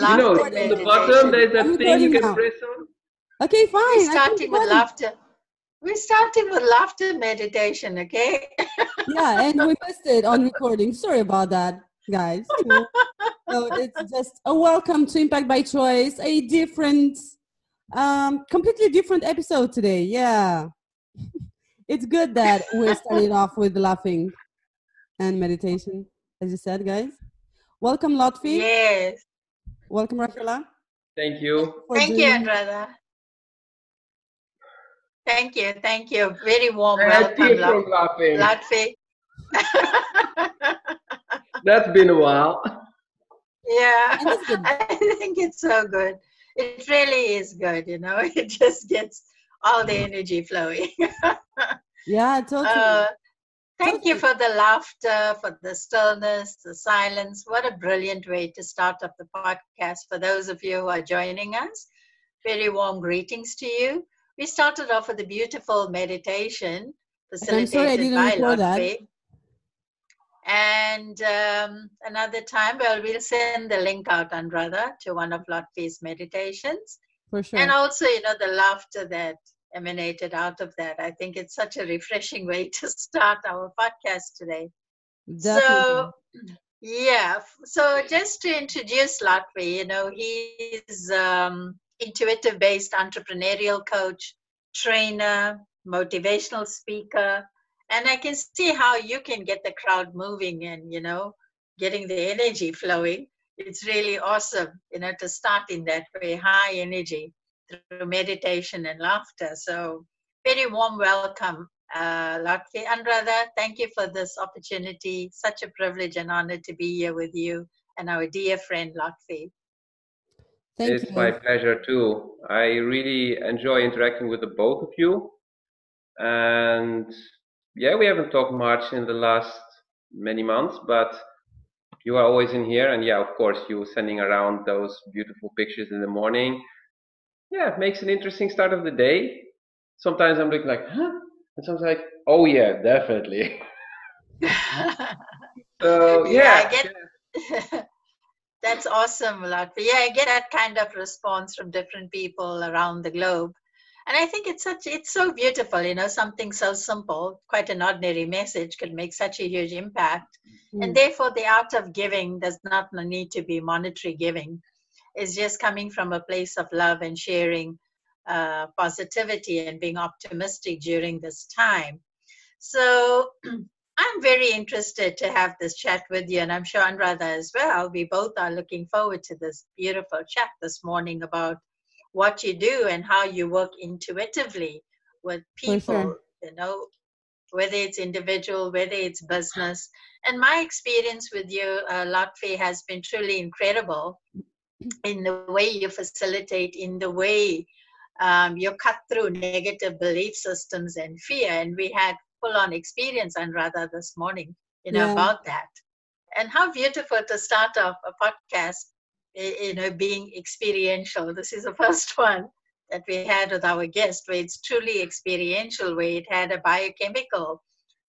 laughter. You know, on the bottom there's a thing you can now. press on. Okay, fine. We're starting with laughter. We're starting with laughter meditation, okay? yeah, and we missed it on recording. Sorry about that, guys. so it's just a welcome to Impact by Choice, a different, um, completely different episode today. Yeah. it's good that we're starting off with laughing and meditation, as you said, guys. Welcome, Lotfi. Yes. Welcome, Rafaela. Thank you. Thank you, Andrada. Thank you, thank you. Very warm welcome, from laughing. Lotfi. That's been a while. Yeah, I think it's so good. It really is good, you know. It just gets all the energy flowing. yeah, totally. Uh, thank you for the laughter, for the stillness, the silence. What a brilliant way to start up the podcast for those of you who are joining us. Very warm greetings to you. We started off with a beautiful meditation facilitated by Lotfi. And um, another time, well, we'll send the link out, Andrada, to one of Lotfi's meditations. For sure. And also, you know, the laughter that emanated out of that. I think it's such a refreshing way to start our podcast today. Definitely. So, yeah. So, just to introduce Lotfi, you know, he's um, intuitive based entrepreneurial coach, trainer, motivational speaker. And I can see how you can get the crowd moving and, you know, getting the energy flowing. It's really awesome, you know, to start in that way, high energy through meditation and laughter. So, very warm welcome, uh, Lotfi. Andrada, thank you for this opportunity. Such a privilege and honor to be here with you and our dear friend, Lotfi. Thank it's you. my pleasure too. I really enjoy interacting with the both of you. And yeah, we haven't talked much in the last many months, but you are always in here. And yeah, of course, you sending around those beautiful pictures in the morning yeah, it makes an interesting start of the day. Sometimes I'm looking like, huh? And sometimes like, oh yeah, definitely. so yeah. yeah get, that's awesome, Lotfi. Yeah, I get that kind of response from different people around the globe. And I think it's such it's so beautiful, you know, something so simple, quite an ordinary message can make such a huge impact. Mm. And therefore the art of giving does not need to be monetary giving is just coming from a place of love and sharing uh, positivity and being optimistic during this time. So I'm very interested to have this chat with you, and I'm sure Andrada as well. We both are looking forward to this beautiful chat this morning about what you do and how you work intuitively with people, sure. you know, whether it's individual, whether it's business. And my experience with you, uh, Lotfi, has been truly incredible in the way you facilitate, in the way um, you cut through negative belief systems and fear. And we had full on experience, and rather this morning, you know, yeah. about that. And how beautiful to start off a podcast, you know, being experiential. This is the first one that we had with our guest, where it's truly experiential, where it had a biochemical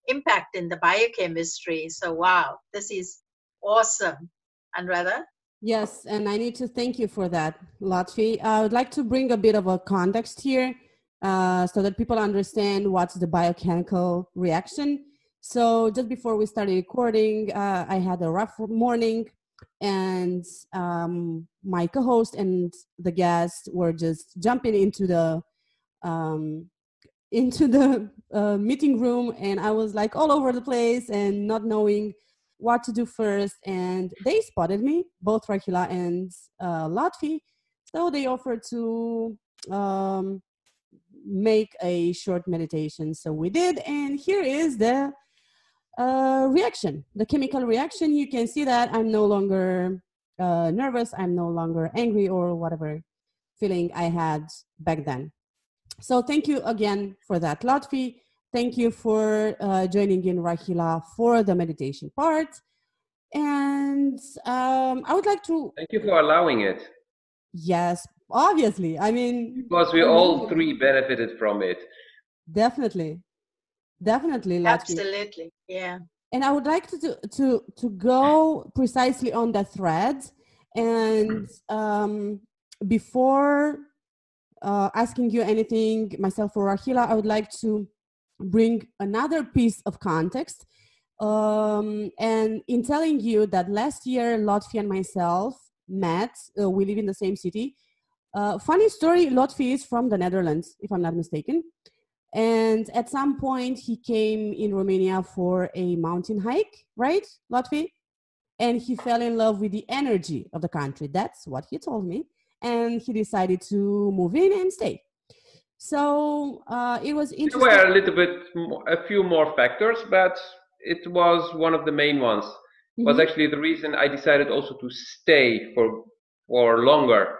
impact in the biochemistry. So, wow, this is awesome. Andrada, Yes, and I need to thank you for that, Lotfi. I would like to bring a bit of a context here uh, so that people understand what's the biochemical reaction. So, just before we started recording, uh, I had a rough morning, and um, my co host and the guest were just jumping into the um, into the uh, meeting room and i was like all over the place and not knowing what to do first. And they spotted me, both Rafaela and uh, Lotfi. So they offered to um, make a short meditation. So we did. And here is the uh, reaction, the chemical reaction. You can see that I'm no longer uh, nervous, I'm no longer angry, or whatever feeling I had back then. So thank you again for that, Lotfi. Thank you for uh, joining in, Rafaela, for the meditation part. And um, I would like to. Thank you for allowing it. Yes, obviously. I mean, because we all three benefited from it. Definitely, definitely. Absolutely, yeah. And I would like to to to go precisely on the thread And um, before uh, asking you anything, myself or Rahila, I would like to bring another piece of context. Um, and in telling you that last year, Lotfi and myself met, uh, we live in the same city. Uh, funny story Lotfi is from the Netherlands, if I'm not mistaken. And at some point, he came in Romania for a mountain hike, right, Lotfi? And he fell in love with the energy of the country. That's what he told me. And he decided to move in and stay. So uh, it was interesting. There were a little bit, a few more factors, but it was one of the main ones. Mm-hmm. Was actually the reason I decided also to stay for for longer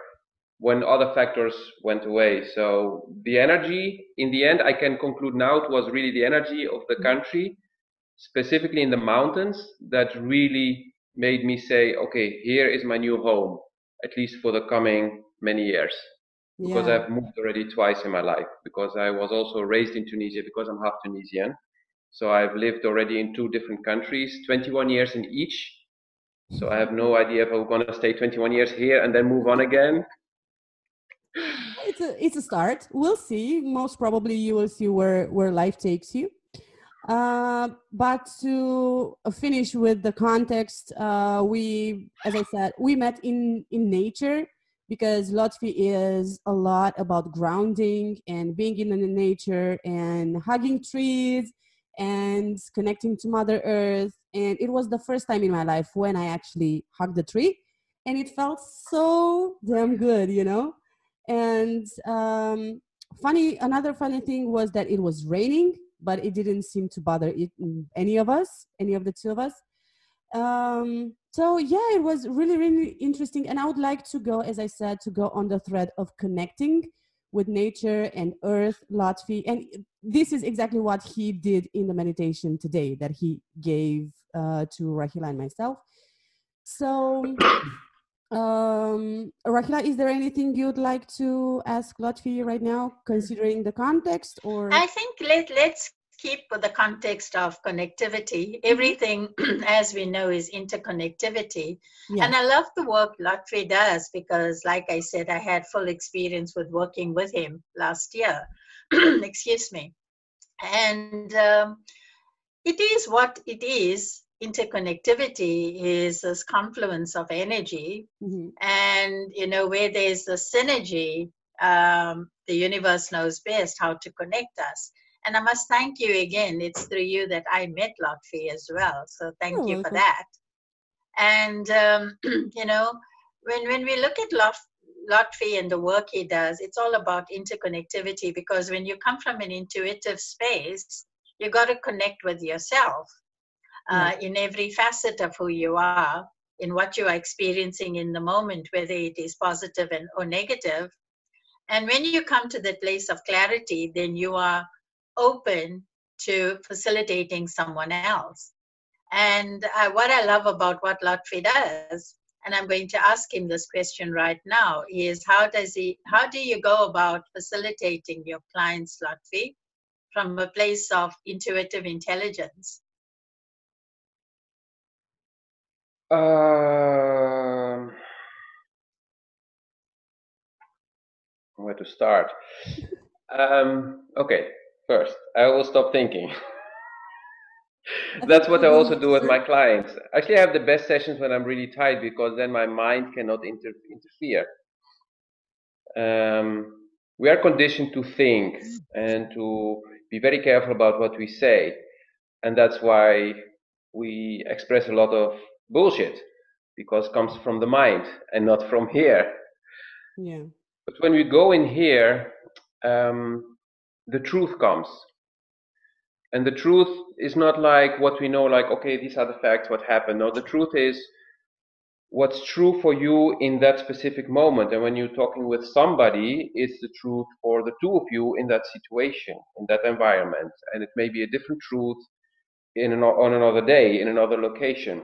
when other factors went away. So the energy, in the end, I can conclude now it was really the energy of the mm-hmm. country, specifically in the mountains, that really made me say, okay, here is my new home, at least for the coming many years. Because yeah. I've moved already twice in my life, because I was also raised in Tunisia, because I'm half Tunisian. So I've lived already in two different countries, 21 years in each. So I have no idea if I'm going to stay 21 years here and then move on again it's a it's a start. We'll see. Most probably, you will see where where life takes you. Uh, but to finish with the context, uh, we, as I said, we met in in nature because Lotfi is a lot about grounding and being in the nature and hugging trees and connecting to Mother Earth. And it was the first time in my life when I actually hugged a tree, and it felt so damn good, you know. And um, funny, another funny thing was that it was raining, but it didn't seem to bother it, any of us, any of the two of us. Um, so yeah, it was really, really interesting. And I would like to go, as I said, to go on the thread of connecting with nature and earth, Lotfi. And this is exactly what he did in the meditation today that he gave uh, to Rahila and myself. So um, Rahila, is there anything you'd like to ask Lotfi right now, considering the context? Or I think let let's keep with the context of connectivity. Mm-hmm. Everything, as we know, is interconnectivity. Yeah. And I love the work Lotfi does because, like I said, I had full experience with working with him last year. Excuse me. And um, it is what it is interconnectivity is this confluence of energy mm-hmm. and you know where there's a synergy um, the universe knows best how to connect us and i must thank you again. It's through you that i met lotfi as well. So thank oh, you for that. And um, you know when when we look at Lot- Lotfi and the work he does, it's all about interconnectivity because when you come from an intuitive space, you got to connect with yourself uh, in every facet of who you are, in what you are experiencing in the moment, whether it is positive and, or negative. And when you come to the place of clarity, then you are open to facilitating someone else. And uh, what I love about what Lotfi does, and I'm going to ask him this question right now, is how does he, how do you go about facilitating your clients, Lotfi, from a place of intuitive intelligence? Um, where to start? Um, okay, first, I will stop thinking. That's what I also do with my clients. Actually, I have the best sessions when I'm really tired because then my mind cannot inter- interfere. Um, we are conditioned to think and to be very careful about what we say, and that's why we express a lot of bullshit because comes from the mind and not from here. Yeah. But when we go in here, um, the truth comes. And the truth is not like what we know, like, okay, these are the facts, what happened. No, the truth is what's true for you in that specific moment. And when you're talking with somebody, it's the truth for the two of you in that situation, in that environment. And it may be a different truth in an, on another day, in another location.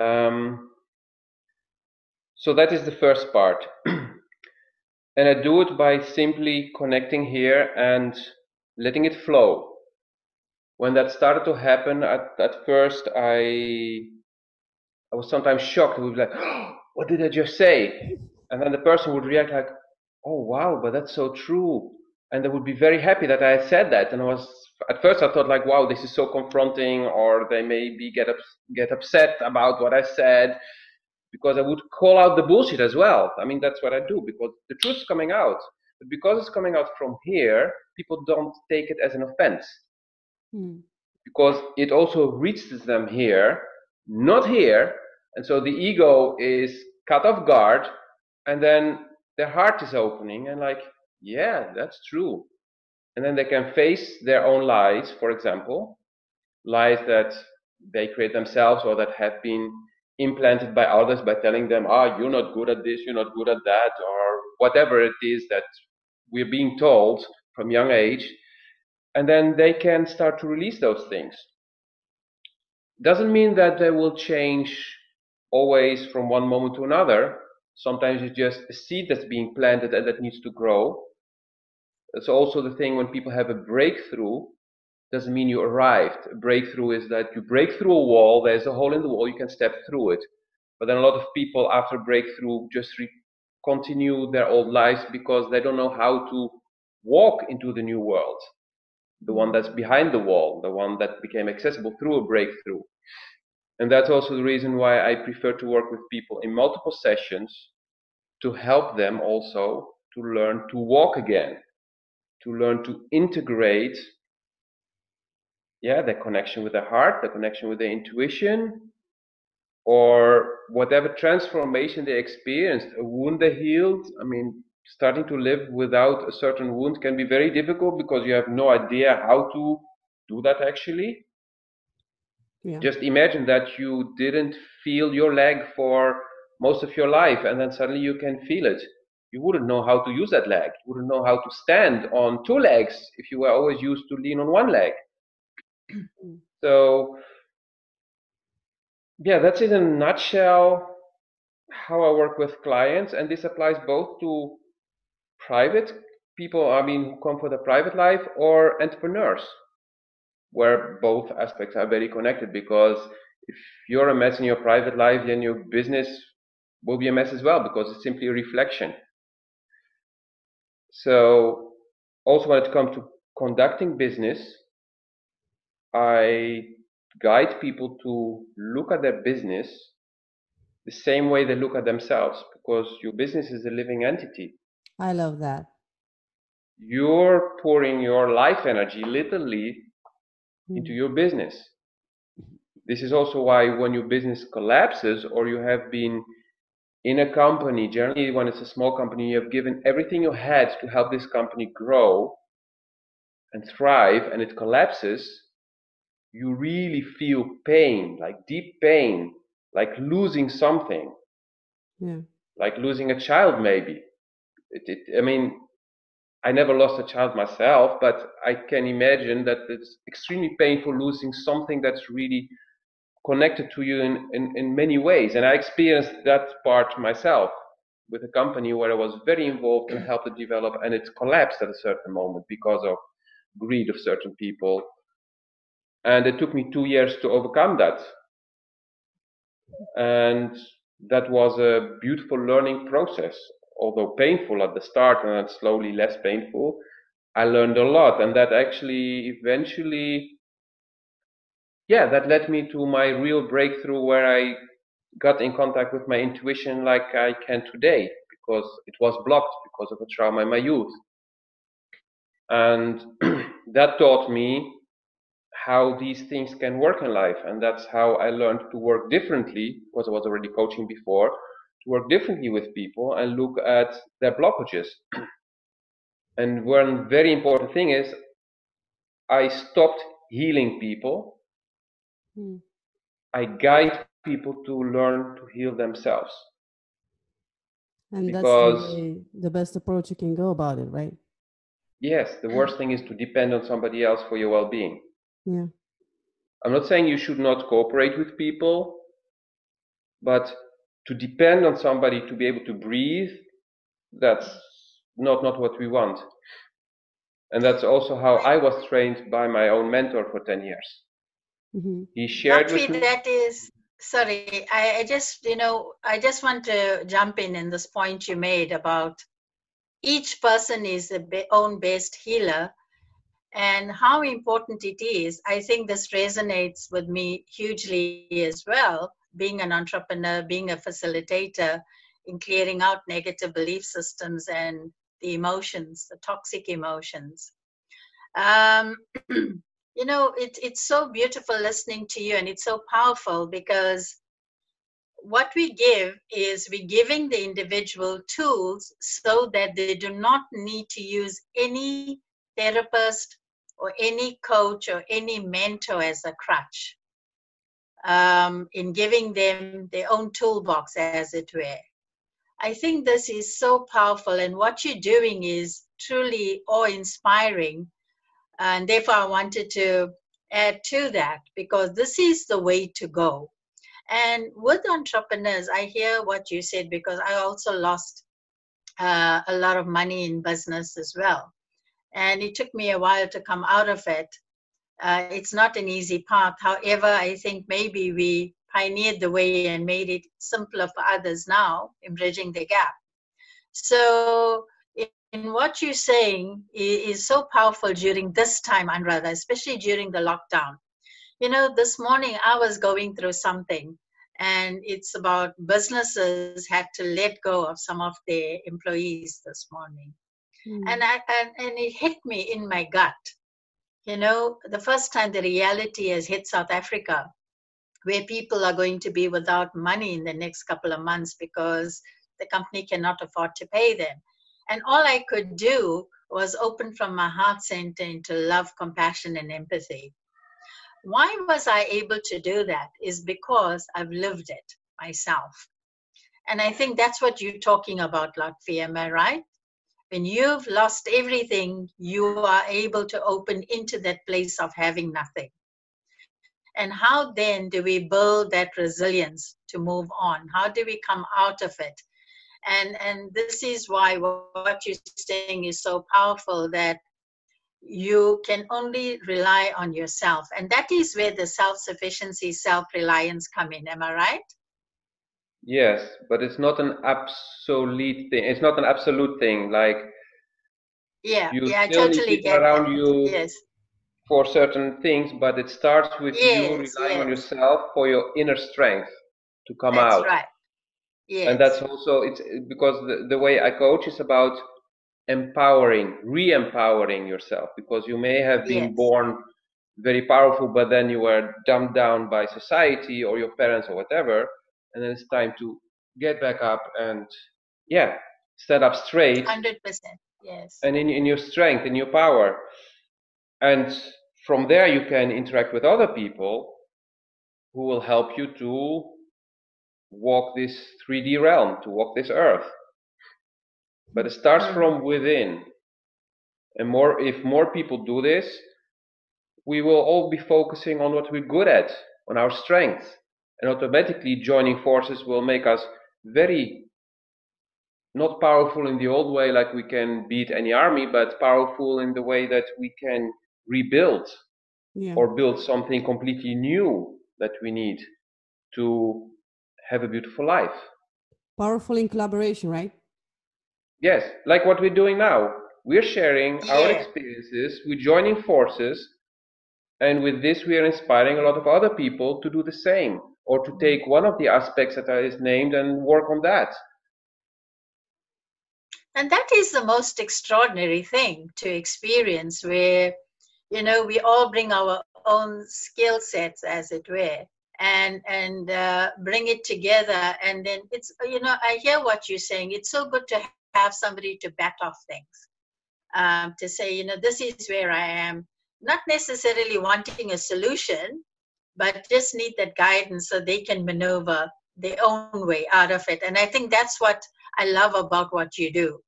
Um, so that is the first part. and I do it by simply connecting here and letting it flow. When that started to happen, at, at first I I was sometimes shocked. Would be like, oh, "What did I just say?" And then the person would react like, "Oh wow, but that's so true." And they would be very happy that I said that. And I was at first I thought like, "Wow, this is so confronting," or they maybe get up, get upset about what I said because I would call out the bullshit as well. I mean, that's what I do because the truth is coming out. But because it's coming out from here, people don't take it as an offense. Hmm. Because it also reaches them here, not here. And so the ego is cut off guard, and then their heart is opening, and like, yeah, that's true. And then they can face their own lies, for example, lies that they create themselves or that have been implanted by others by telling them, ah, you're not good at this, you're not good at that, or whatever it is that we're being told from young age. And then they can start to release those things. Doesn't mean that they will change always from one moment to another. Sometimes it's just a seed that's being planted and that needs to grow. It's also the thing when people have a breakthrough, doesn't mean you arrived. A breakthrough is that you break through a wall, there's a hole in the wall, you can step through it. But then a lot of people after breakthrough just re- continue their old lives because they don't know how to walk into the new world, the one that's behind the wall, the one that became accessible through a breakthrough. And that's also the reason why I prefer to work with people in multiple sessions to help them also to learn to walk again, to learn to integrate yeah, the connection with the heart, the connection with the intuition, or whatever transformation they experienced, a wound they healed. I mean, starting to live without a certain wound can be very difficult because you have no idea how to do that actually. Yeah. Just imagine that you didn't feel your leg for most of your life and then suddenly you can feel it. You wouldn't know how to use that leg. You wouldn't know how to stand on two legs if you were always used to lean on one leg. Mm. so yeah, that's in a nutshell how I work with clients, and this applies both to private people, I mean, who come for the private life, or entrepreneurs, where both aspects are very connected. Because if you're a mess in your private life, then your business will be a mess as well, because it's simply a reflection. So, also when it comes to conducting business, I guide people to look at their business the same way they look at themselves because your business is a living entity. I love that. You're pouring your life energy literally mm. into your business. This is also why when your business collapses or you have been in a company, generally when it's a small company, you have given everything you had to help this company grow and thrive and it collapses, you really feel pain, like deep pain, like losing something. Yeah. Like losing a child, maybe. It, it, I mean, I never lost a child myself, but I can imagine that it's extremely painful losing something that's really connected to you in, in, in many ways. And I experienced that part myself with a company where I was very involved and helped it develop, and it collapsed at a certain moment because of greed of certain people and it took me two years to overcome that. And that was a beautiful learning process, although painful at the start and then slowly less painful. I learned a lot, and that actually eventually, yeah, that led me to my real breakthrough where I got in contact with my intuition like I can today because it was blocked because of a trauma in my youth. And that taught me how these things can work in life. And that's how I learned to work differently, because I was already coaching before, to work differently with people and look at their blockages. and one very important thing is I stopped healing people. Hmm. I guide people to learn to heal themselves. And because, that's the, the best approach you can go about it, right? Yes, the worst thing is to depend on somebody else for your well being. Yeah. I'm not saying you should not cooperate with people, but to depend on somebody to be able to breathe, that's not not what we want. And that's also how I was trained by my own mentor for 10 years. Mm-hmm. He shared with me. That is, sorry, I, I just, you know, I just want to jump in in this point you made about each person is a own based healer and how important it is. I think this resonates with me hugely as well, being an entrepreneur, being a facilitator in clearing out negative belief systems and the emotions, the toxic emotions. Um, you know, it, it's so beautiful listening to you, and it's so powerful because what we give is we're giving the individual tools so that they do not need to use any therapist or any coach or any mentor as a crutch um, in giving them their own toolbox, as it were. I think this is so powerful, and what you're doing is truly awe inspiring. And therefore, I wanted to add to that because this is the way to go. And with entrepreneurs, I hear what you said because I also lost uh, a lot of money in business as well. And it took me a while to come out of it. Uh, it's not an easy path. However, I think maybe we pioneered the way and made it simpler for others now in bridging the gap. So, in what you're saying is so powerful during this time, Anuradha, especially during the lockdown. You know, this morning I was going through something, and it's about businesses had to let go of some of their employees this morning. Mm. And, I, and, and it hit me in my gut. You know, the first time the reality has hit South Africa, where people are going to be without money in the next couple of months because the company cannot afford to pay them. And all I could do was open from my heart center into love, compassion, and empathy. Why was I able to do that? Is because I've lived it myself. And I think that's what you're talking about, Lotfi, am I right? When you've lost everything, you are able to open into that place of having nothing. And how then do we build that resilience to move on? How do we come out of it? And and this is why what you're saying is so powerful that you can only rely on yourself. And that is where the self-sufficiency self-reliance come in. Am i right yes but it's not an absolute thing it's not an absolute thing like yeah you yeah still totally need people around that. you yes for certain things, but it starts with yes, you relying yes. on yourself for your inner strength to come that's out. Right. Yes. And that's also it's because the, the way I coach is about empowering, re-empowering yourself because you may have been yes. born very powerful, but then you were dumbed down by society or your parents or whatever, and then it's time to get back up and yeah, stand up straight. Hundred percent, yes. And in in your strength, in your power, and from there, you can interact with other people who will help you to walk this 3D realm, to walk this earth. But it starts mm. from within. And more, if more people do this, we will all be focusing on what we're good at, on our strengths. And automatically joining forces will make us very not powerful in the old way, like we can beat any army, but powerful in the way that we can rebuild yeah. or build something completely new that we need to have a beautiful life. Powerful in collaboration, right? Yes, like what we're doing now. We're sharing yeah. our experiences, we're joining forces, and with this, we are inspiring a lot of other people to do the same or to take one of the aspects that is named and work on that. And that is the most extraordinary thing to experience, where you know we all bring our own skill sets as it were and and uh, bring it together. And then it's you know i hear what you're saying. It's so good to have somebody to bat off things um, to say you know this is where i am. Not necessarily wanting a solution but just need that guidance so they can maneuver their own way out of it. And i think that's what i love about what you do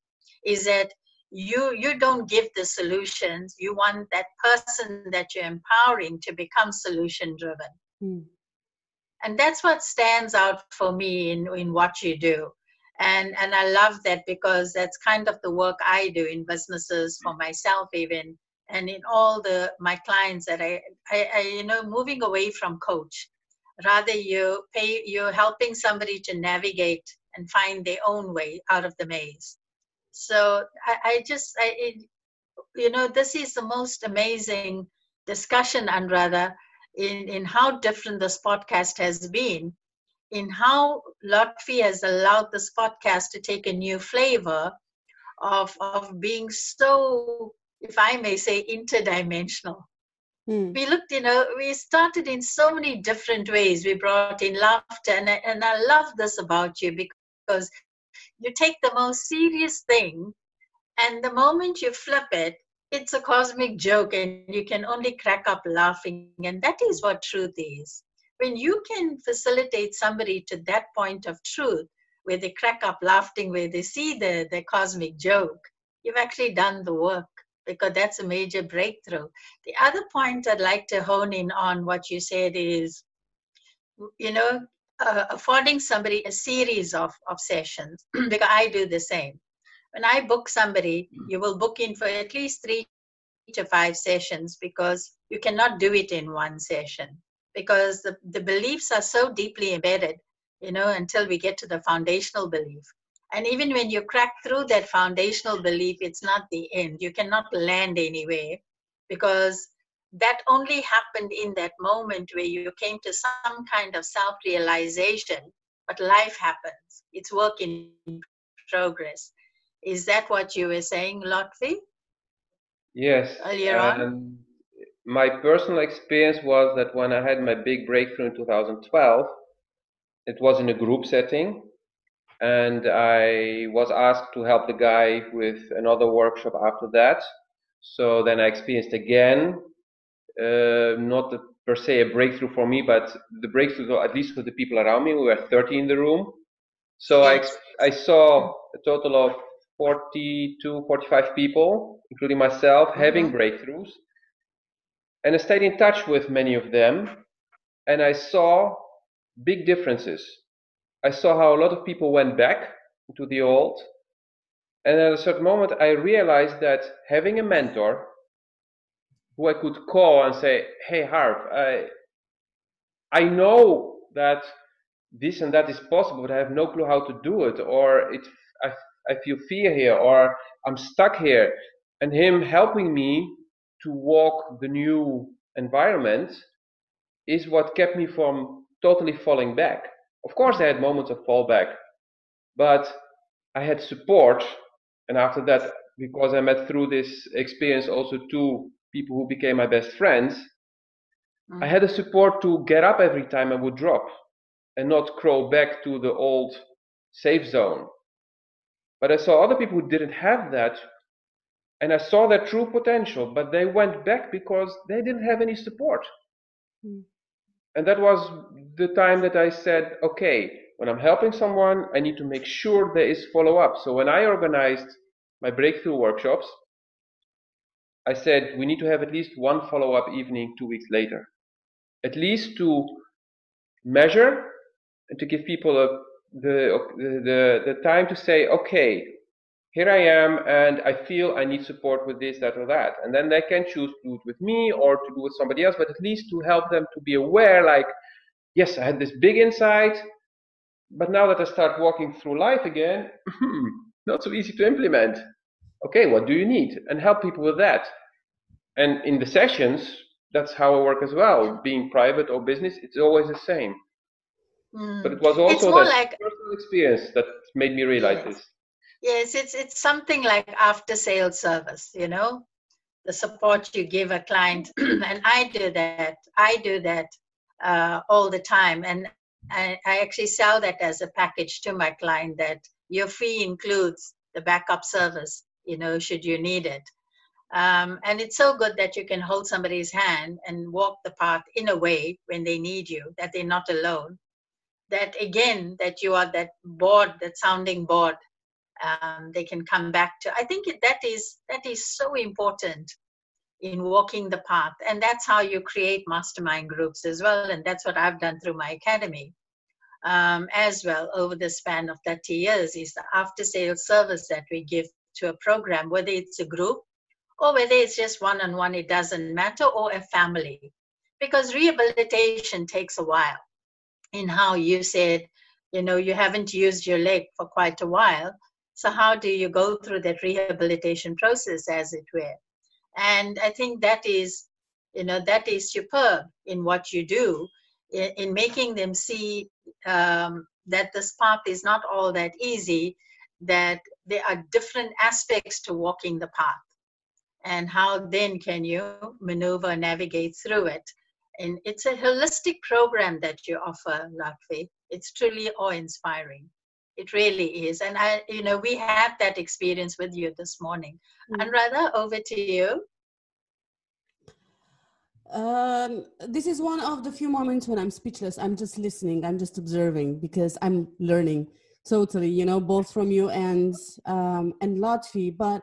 is that you you don't give the solutions. You want that person that you're empowering to become solution driven. Mm. and that's what stands out for me in in what you do. And and i love that because that's kind of the work i do in businesses for myself even and in all the my clients that I, I, I you know moving away from coach rather you pay you're helping somebody to navigate and find their own way out of the maze. So i, I just I, it, you know this is the most amazing discussion Anuradha in in how different this podcast has been in how Lotfi has allowed this podcast to take a new flavor of of being so if i may say interdimensional Mm. We looked, you know, we started in so many different ways. We brought in laughter, and, and I love this about you because you take the most serious thing, and the moment you flip it, it's a cosmic joke, and you can only crack up laughing. And that is what truth is. When you can facilitate somebody to that point of truth, where they crack up laughing, where they see the, the cosmic joke, you've actually done the work because that's a major breakthrough. The other point I'd like to hone in on what you said is, you know, uh, affording somebody a series of, of sessions, because I do the same. When I book somebody, you will book in for at least three to five sessions because you cannot do it in one session because the, the beliefs are so deeply embedded, you know, until we get to the foundational belief. And even when you crack through that foundational belief, it's not the end. You cannot land anywhere because that only happened in that moment where you came to some kind of self realization, but life happens. It's work in progress. Is that what you were saying, Lotfi? Yes. Earlier on? My personal experience was that when I had my big breakthrough in 2012, it was in a group setting and I was asked to help the guy with another workshop after that. So then I experienced again, uh, not a, per se a breakthrough for me, but the breakthrough at least for the people around me. We were 30 in the room. So I, I saw a total of 42, 45 people, including myself, mm-hmm. having breakthroughs. And I stayed in touch with many of them, and I saw big differences I saw how a lot of people went back to the old. And at a certain moment, I realized that having a mentor who I could call and say, Hey, Harv, I, I know that this and that is possible, but I have no clue how to do it, or it, I, I feel fear here, or I'm stuck here. And him helping me to walk the new environment is what kept me from totally falling back. Of course, I had moments of fallback, but I had support. And after that, because I met through this experience also two people who became my best friends, mm-hmm. I had a support to get up every time I would drop and not crawl back to the old safe zone. But I saw other people who didn't have that, and I saw their true potential, but they went back because they didn't have any support. Mm. And that was the time that I said, okay, when I'm helping someone, I need to make sure there is follow up. So when I organized my breakthrough workshops, I said we need to have at least one follow up evening two weeks later, at least to measure and to give people a, the, the, the time to say, okay, here I am and I feel I need support with this, that, or that. And then they can choose to do it with me or to do it with somebody else, but at least to help them to be aware like, yes, I had this big insight, but now that I start walking through life again, not so easy to implement. Okay, what do you need? And help people with that. And in the sessions, that's how I work as well. Being private or business, it's always the same. Mm. But it was also that like... personal experience that made me realize yes. this. Yes, it's it's something like after sales service, you know, the support you give a client, and I do that. I do that uh, all the time, and I, I actually sell that as a package to my client. That your fee includes the backup service, you know, should you need it. Um, and it's so good that you can hold somebody's hand and walk the path in a way when they need you, that they're not alone. That again, that you are that board, that sounding board um, they can come back to i think that is that is so important in walking the path. And that's how you create mastermind groups as well. And that's what i've done through my academy um, as well over the span of 30 years is the after sales service that we give to a program whether it's a group or whether it's just one-on-one it doesn't matter or a family. Because rehabilitation takes a while in how you said, you know, you haven't used your leg for quite a while. So how do you go through that rehabilitation process, as it were? And I think that is, you know, that is superb in what you do, in, in making them see um, that this path is not all that easy, that there are different aspects to walking the path. And how then can you maneuver, navigate through it? And it's a holistic program that you offer, Lotfi. It's truly awe-inspiring. It really is. And I, you know, we have that experience with you this morning. Andrada, over to you. Um, this is one of the few moments when I'm speechless. I'm just listening. I'm just observing because I'm learning totally. You know, both from you and um, and Lotfi. But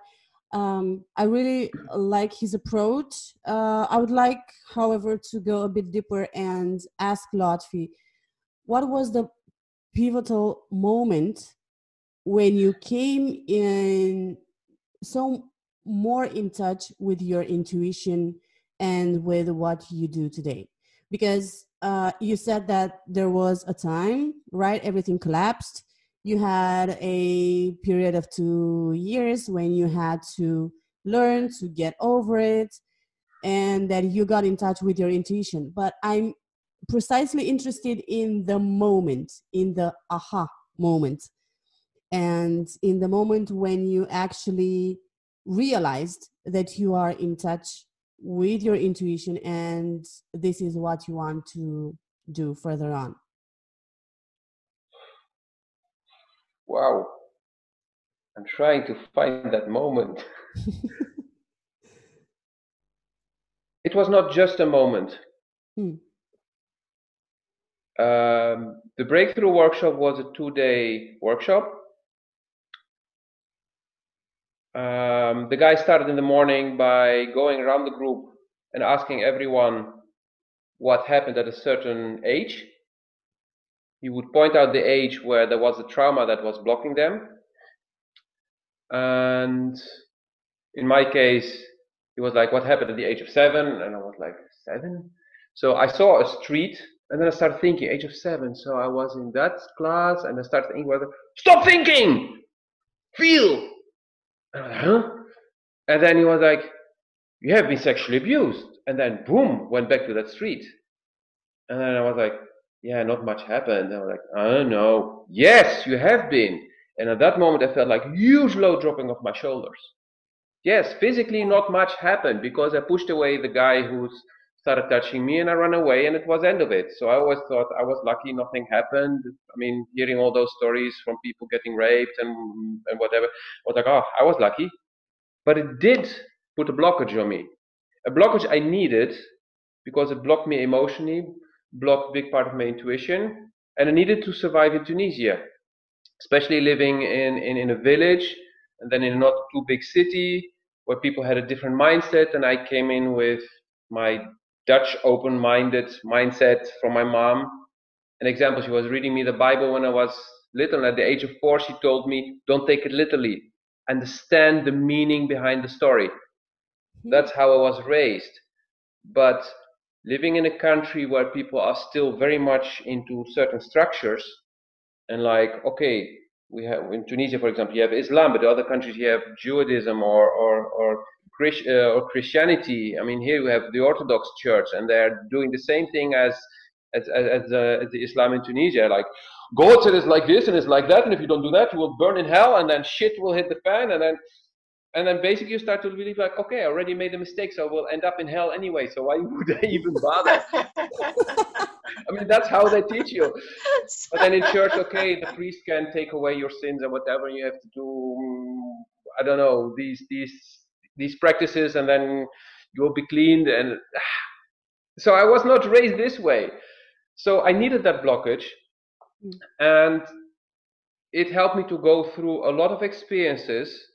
um, I really like his approach. Uh, I would like, however, to go a bit deeper and ask Lotfi, what was the pivotal moment when you came in so more in touch with your intuition and with what you do today. Because uh, you said that there was a time right everything collapsed. You had a period of two years when you had to learn to get over it and that you got in touch with your intuition. But i'm precisely interested in the moment in the aha moment. And in the moment when you actually realized that you are in touch with your intuition and this is what you want to do further on. Wow. I'm trying to find that moment. It was not just a moment. Hmm. Um, the breakthrough workshop was a two day workshop um, the guy started in the morning by going around the group and asking everyone what happened at a certain age. He would point out the age where there was a trauma that was blocking them. And in my case, he was like, What happened at the age of seven? And I was like, Seven? So I saw a street and then I started thinking, age of seven. So I was in that class and I started thinking, whether, Stop thinking! Feel! And, like, huh? and then he was like, you have been sexually abused. And then boom, went back to that street. And then I was like, yeah, not much happened. And I was like, oh no, yes, you have been. And at that moment, I felt like huge load dropping off my shoulders. Yes, physically not much happened because I pushed away the guy who's started touching me and I ran away and it was end of it. So I always thought I was lucky nothing happened. I mean, hearing all those stories from people getting raped and and whatever, I was like, oh, I was lucky. But it did put a blockage on me. A blockage I needed because it blocked me emotionally, blocked big part of my intuition, and I needed to survive in Tunisia, especially living in, in, in a village and then in a not too big city where people had a different mindset and I came in with my Dutch open minded mindset from my mom. An example, she was reading me the Bible when I was little, and at the age of four, she told me, Don't take it literally, understand the meaning behind the story. Mm-hmm. That's how I was raised. But living in a country where people are still very much into certain structures, and like, okay, we have in Tunisia, for example, you have Islam, but other countries you have Judaism or, or, or Christ, uh, or Christianity. I mean, here we have the Orthodox Church, and they're doing the same thing as as as, uh, as the Islam in Tunisia. Like God said it's like this and it's like that, and if you don't do that, you will burn in hell, and then shit will hit the fan, and then and then basically you start to believe like, okay, I already made a mistake, so we'll end up in hell anyway. So why would I even bother? I mean, that's how they teach you. But then in church, okay, the priest can take away your sins and whatever you have to do. Mm, I don't know these these these practices and then you will be cleaned and so i was not raised this way so i needed that blockage mm. and it helped me to go through a lot of experiences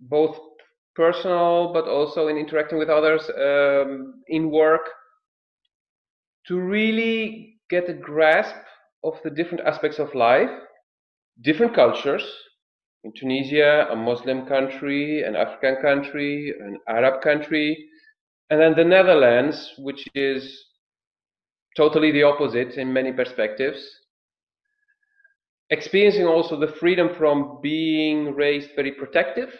both personal but also in interacting with others um, in work to really get a grasp of the different aspects of life different cultures in Tunisia, a Muslim country, an African country, an Arab country, and then the Netherlands, which is totally the opposite in many perspectives. Experiencing also the freedom from being raised very protective.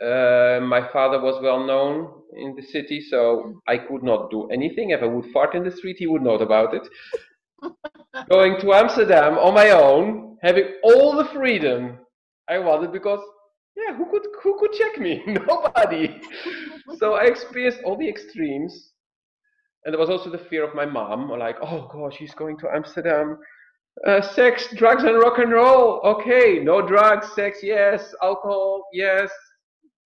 Uh, my father was well known in the city, so I could not do anything. If I would fart in the street, he would know about it. Going to Amsterdam on my own, having all the freedom I wanted because yeah, who could who could check me? Nobody. so I experienced all the extremes, and there was also the fear of my mom, like, oh gosh, she's going to Amsterdam. Uh, sex, drugs, and rock and roll. Okay, no drugs, sex, yes. Alcohol, yes.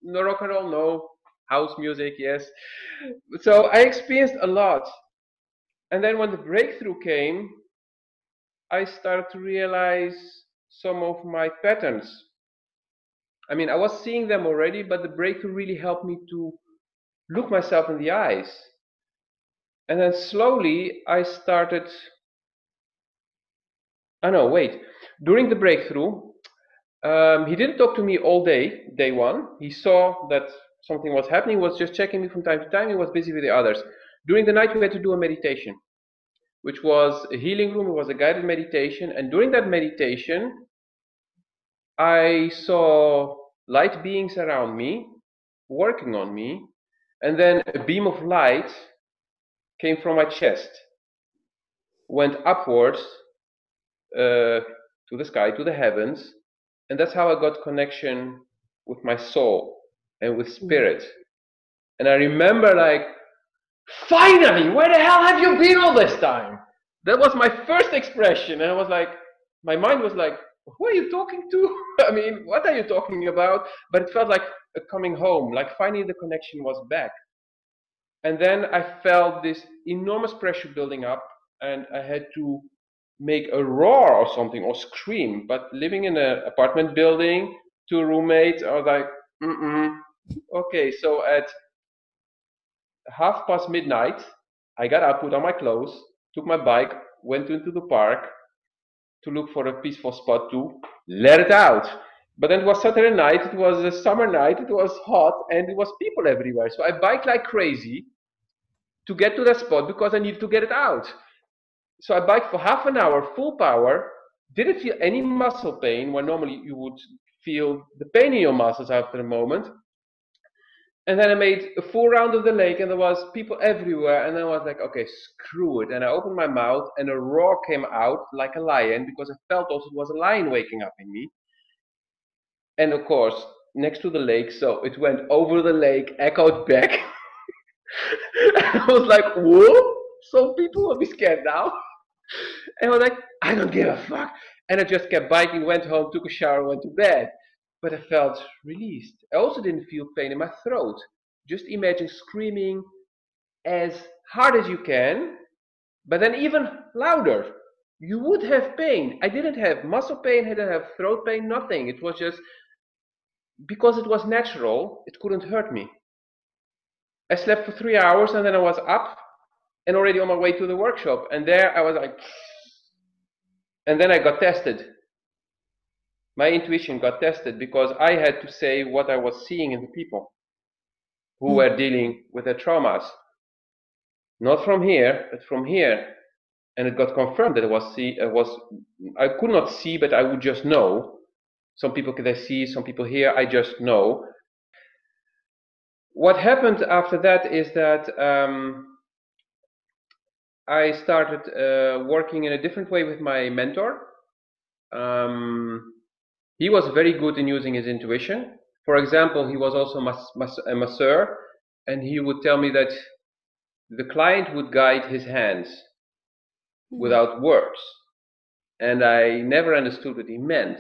No rock and roll, no. House music, yes. So I experienced a lot. And then when the breakthrough came, I started to realize some of my patterns I mean, I was seeing them already, but the breakthrough really helped me to look myself in the eyes. And then slowly I started. I know, wait. During the breakthrough, um, he didn't talk to me all day, day one. He saw that something was happening, was just checking me from time to time. He was busy with the others. During the night, we had to do a meditation, which was a healing room. It was a guided meditation. And during that meditation, I saw light beings around me working on me, and then a beam of light came from my chest, went upwards uh, to the sky, to the heavens, and that's how I got connection with my soul and with spirit. And I remember, like, finally, where the hell have you been all this time? That was my first expression, and I was like, my mind was like, who are you talking to? I mean, what are you talking about? But it felt like coming home, like finally the connection was back. And then I felt this enormous pressure building up, and I had to make a roar or something or scream. But living in an apartment building, two roommates, I was like, mm Okay, so at half past midnight, I got up, put on my clothes, took my bike, went into the park, to look for a peaceful spot to let it out. But then it was Saturday night, it was a summer night, it was hot, and it was people everywhere. So I biked like crazy to get to that spot because I needed to get it out. So I biked for half an hour, full power, didn't feel any muscle pain, where normally you would feel the pain in your muscles after a moment. And then I made a full round of the lake, and there was people everywhere. And I was like, okay, screw it. And I opened my mouth, and a roar came out like a lion because I felt also it was a lion waking up in me. And of course, next to the lake, so it went over the lake, echoed back. I was like, whoa, some people will be scared now. And I was like, I don't give a fuck. And I just kept biking, went home, took a shower, went to bed but I felt released. I also didn't feel pain in my throat. Just imagine screaming as hard as you can, but then even louder. You would have pain. I didn't have muscle pain, I didn't have throat pain, nothing. It was just because it was natural, it couldn't hurt me. I slept for three hours and then I was up and already on my way to the workshop. And there I was like, and then I got tested my intuition got tested because I had to say what I was seeing in the people who mm. were dealing with their traumas. Not from here, but from here. And it got confirmed that it was see it was I could not see, but I would just know. Some people can see, some people hear, I just know. What happened after that is that um, I started uh, working in a different way with my mentor. Um, he was very good in using his intuition. For example, he was also a masseur, and he would tell me that the client would guide his hands mm-hmm. without words. And I never understood what he meant.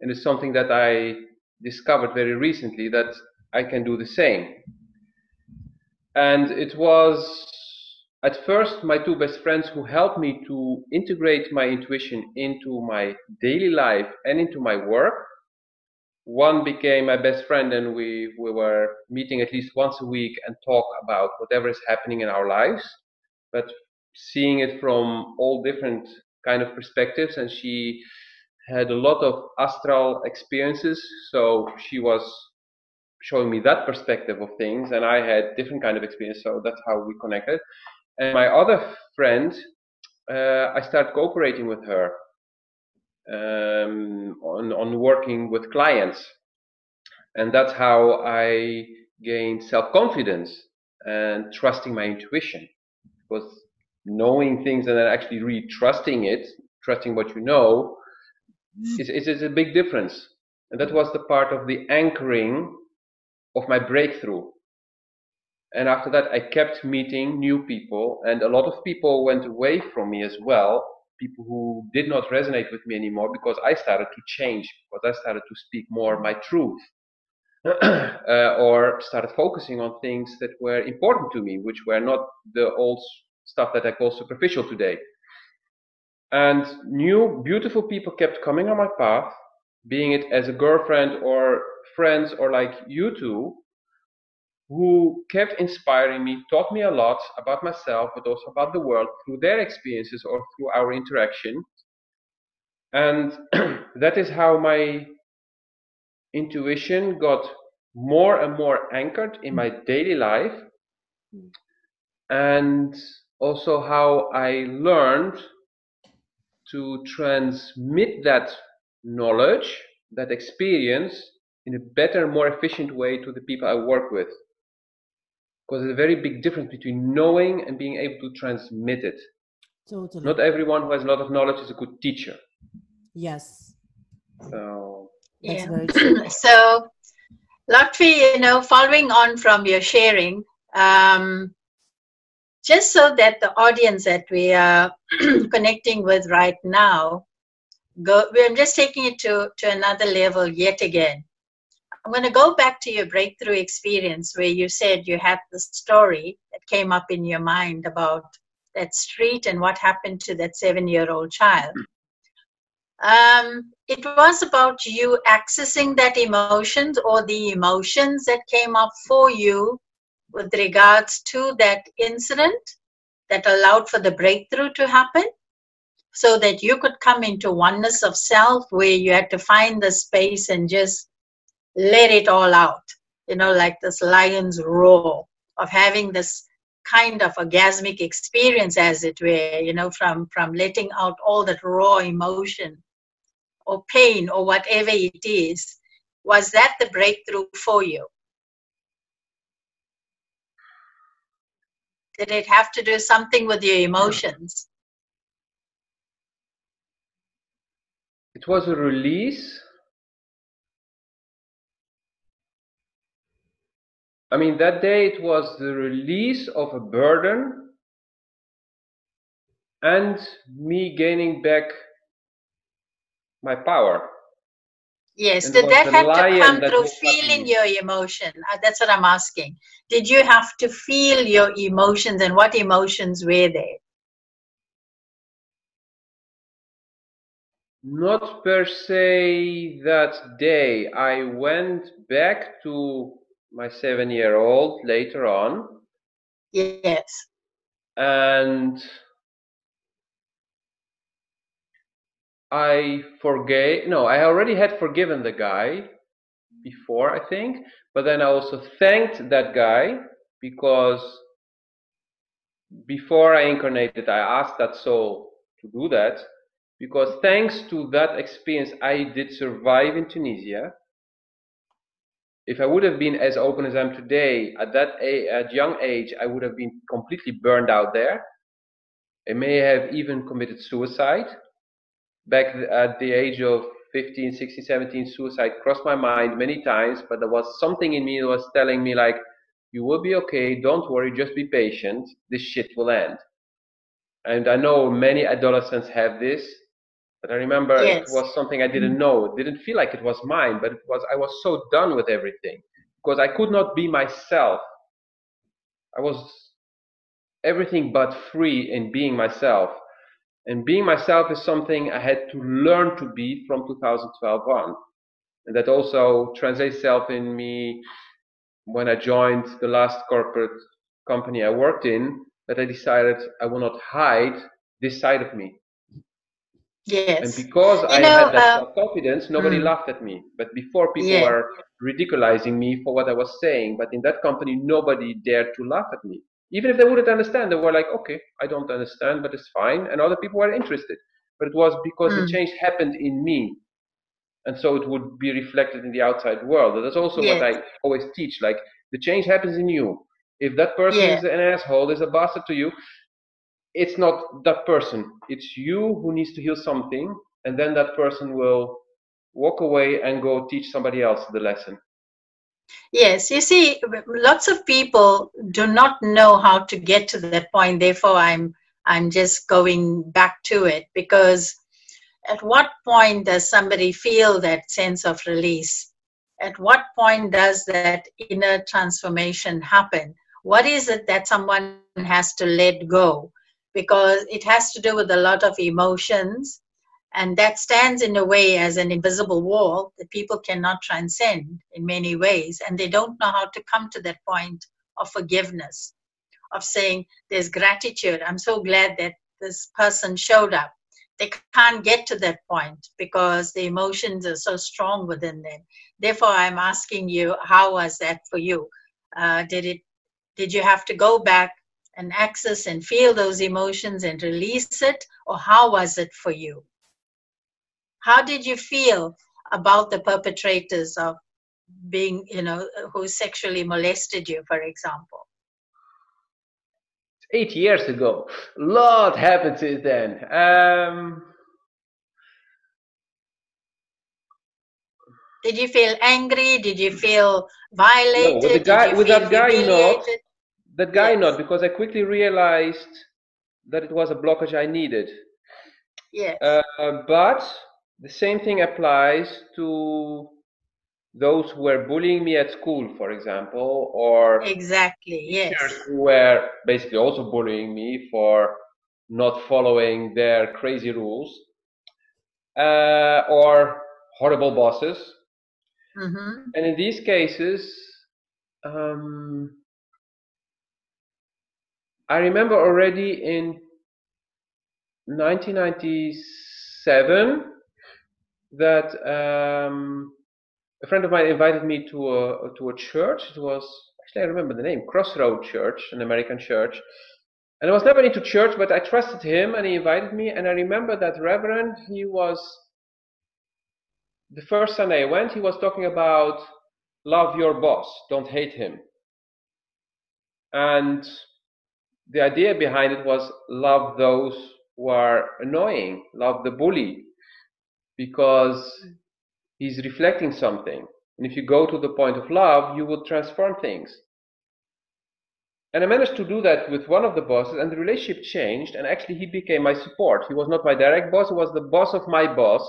And it's something that I discovered very recently that I can do the same. And it was at first, my two best friends who helped me to integrate my intuition into my daily life and into my work. One became my best friend, and we, we were meeting at least once a week and talk about whatever is happening in our lives, but seeing it from all different kind of perspectives. And she had a lot of astral experiences, so she was showing me that perspective of things, and I had different kind of experience. So that's how we connected. And my other friend, uh, I started cooperating with her um, on, on working with clients. And that's how I gained self confidence and trusting my intuition. Because knowing things and then actually really trusting it, trusting what you know, is, is, is a big difference. And that was the part of the anchoring of my breakthrough. And after that, I kept meeting new people, and a lot of people went away from me as well. People who did not resonate with me anymore because I started to change, because I started to speak more my truth, uh, or started focusing on things that were important to me, which were not the old stuff that I call superficial today. And new, beautiful people kept coming on my path, being it as a girlfriend or friends or like you two, who kept inspiring me, taught me a lot about myself, but also about the world through their experiences or through our interaction. And that is how my intuition got more and more anchored in my daily life. And also how I learned to transmit that knowledge, that experience in a better, more efficient way to the people I work with because there's a very big difference between knowing and being able to transmit it. Totally. Not everyone who has a lot of knowledge is a good teacher. Yes. So yeah. so Lotfi, you know, following on from your sharing, um, just so that the audience that we are connecting with right now, go. I'm just taking it to to another level yet again. I'm going to go back to your breakthrough experience where you said you had the story that came up in your mind about that street and what happened to that seven year old child. Um, it was about you accessing that emotions or the emotions that came up for you with regards to that incident that allowed for the breakthrough to happen so that you could come into oneness of self where you had to find the space and just let it all out. You know, like this lion's roar of having this kind of orgasmic experience, as it were, you know, from, from letting out all that raw emotion or pain or whatever it is. Was that the breakthrough for you? Did it have to do something with your emotions? It was a release I mean, that day it was the release of a burden and me gaining back my power. Yes, and did that have to come through feeling your emotion? Uh, that's what I'm asking. Did you have to feel your emotions and what emotions were there? Not per se that day. I went back to my seven year old later on. Yes. And I forgave, no, I already had forgiven the guy before, I think, but then I also thanked that guy because before I incarnated, I asked that soul to do that because thanks to that experience, I did survive in Tunisia if I would have been as open as I am today at that a, at young age, I would have been completely burned out there. I may have even committed suicide. Back at the age of 15, 16, 17, suicide crossed my mind many times, but there was something in me that was telling me like, you will be okay, don't worry, just be patient, this shit will end. And I know many adolescents have this, but I remember yes. it was something I didn't mm-hmm. know. It didn't feel like it was mine, but it was I was so done with everything because I could not be myself. I was everything but free in being myself. And being myself is something I had to learn to be from 2012 on. And that also translates itself in me when I joined the last corporate company I worked in, that I decided I will not hide this side of me. Yes. And because you I know, had that uh, confidence, nobody mm. laughed at me. But before, people yeah. were ridiculizing me for what I was saying. But in that company, nobody dared to laugh at me. even if they wouldn't understand, they were like, okay, I don't understand, but it's fine. And other people were interested. But it was because mm. the change happened in me. And so it would be reflected in the outside world. And that's also yes. what I always teach. Like the change happens in you. If that person yeah. is an asshole, is a bastard to you, it's not that person. It's you who needs to heal something, and then that person will walk away and go teach somebody else the lesson. Yes, you see, lots of people do not know how to get to that point. Therefore, I'm I'm just going back to it because at what point does somebody feel that sense of release? At what point does that inner transformation happen? What is it that someone has to let go? Because it has to do with a lot of emotions, and that stands in a way as an invisible wall that people cannot transcend in many ways, and they don't know how to come to that point of forgiveness, of saying, There's gratitude. I'm so glad that this person showed up they can't get to that point because the emotions are so strong within them. Therefore, I'm asking you, how was that for you? Uh, did it? Did you have to go back and access and feel those emotions and release it, or how was it for you? How did you feel about the perpetrators of being, you know, who sexually molested you, for example? eight years ago. A lot happened since then. Um, Did you feel angry? Did you feel violated? No, with, the guy, with that guy, not. That guy, yes. not, because I quickly realized that it was a blockage I needed. Yes. Uh, but the same thing applies to those who were bullying me at school, for example, or exactly yes, who were basically also bullying me for not following their crazy rules, uh, or horrible bosses. Mm-hmm. And in these cases, um, I remember already in 1997 that. Um, a friend of mine invited me to a to a church. It was actually I remember the name Crossroad Church, an American church. And I was never into church, but I trusted him, and he invited me. And I remember that Reverend. He was the first Sunday I went. He was talking about love your boss, don't hate him. And the idea behind it was love those who are annoying, love the bully, because he's reflecting something. And if you go to the point of love, you will transform things. And I managed to do that with one of the bosses, and the relationship changed. And actually, he became my support. He was not my direct boss, he was the boss of my boss.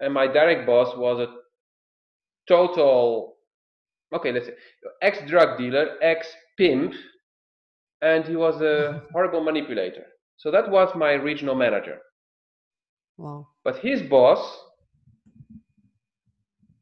And my direct boss was a total, okay, let's say, ex drug dealer, ex pimp, and he was a horrible manipulator. So that was my regional manager. Wow. But his boss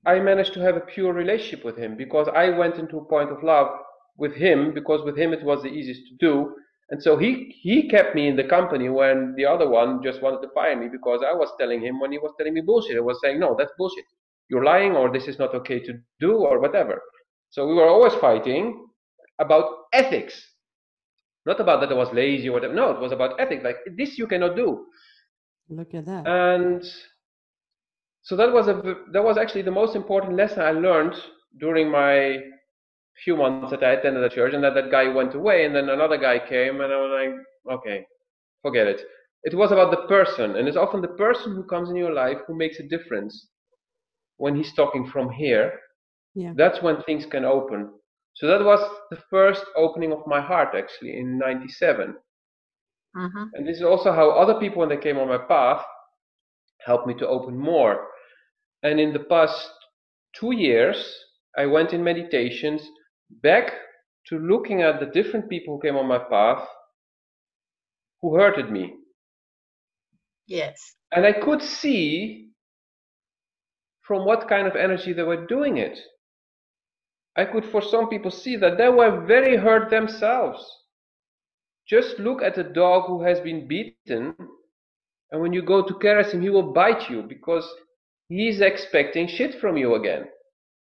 I managed to have a pure relationship with him because I went into a point of love with him because with him it was the easiest to do. And so he he kept me in the company when the other one just wanted to fire me because I was telling him when he was telling me bullshit. I was saying, no, that's bullshit. You're lying or this is not okay to do or whatever. So we were always fighting about ethics. Not about that I was lazy or whatever. No, it was about ethics. Like this you cannot do. Look at that. And so that was a that was actually the most important lesson I learned during my few months that I attended the church, and that that guy went away, and then another guy came, and I was like, okay, forget it. It was about the person, and it's often the person who comes in your life who makes a difference when he's talking from here. Yeah. That's when things can open. So that was the first opening of my heart, actually, in '97. Mm-hmm. And this is also how other people, when they came on my path, helped me to open more. And in the past two years, I went in meditations back to looking at the different people who came on my path who hurted me. Yes. And I could see from what kind of energy they were doing it. I could, for some people, see that they were very hurt themselves. Just look at a dog who has been beaten, and when you go to caress him, he will bite you because he's expecting shit from you again.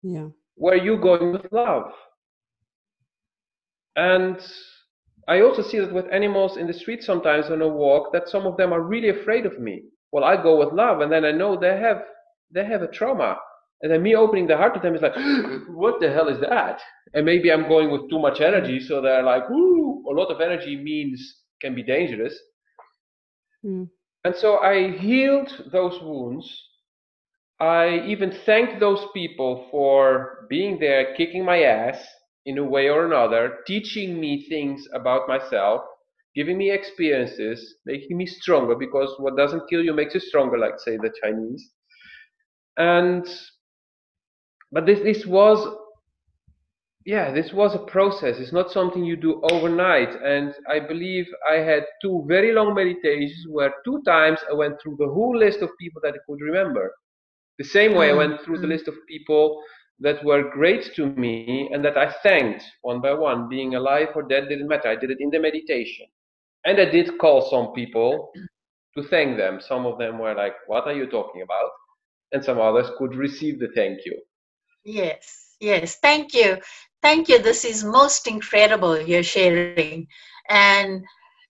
Yeah. Where you going with love? And I also see that with animals in the street sometimes on a walk, that some of them are really afraid of me. Well, I go with love, and then I know they have they have a trauma, and then me opening the heart to them is like, what the hell is that? And maybe I'm going with too much energy, so they're like, ooh, a lot of energy means can be dangerous. Mm. And so I healed those wounds. I even thanked those people for being there, kicking my ass in a way or another, teaching me things about myself, giving me experiences, making me stronger because what doesn't kill you makes you stronger, like say the Chinese. And but this this was yeah, this was a process. It's not something you do overnight. And I believe I had two very long meditations where two times I went through the whole list of people that I could remember. The same way I went through the mm-hmm. list of people that were great to me and that I thanked one by one. Being alive or dead didn't matter. I did it in the meditation. And I did call some people to thank them. Some of them were like, What are you talking about? And some others could receive the thank you. Yes, yes. Thank you. Thank you. This is most incredible you're sharing. And,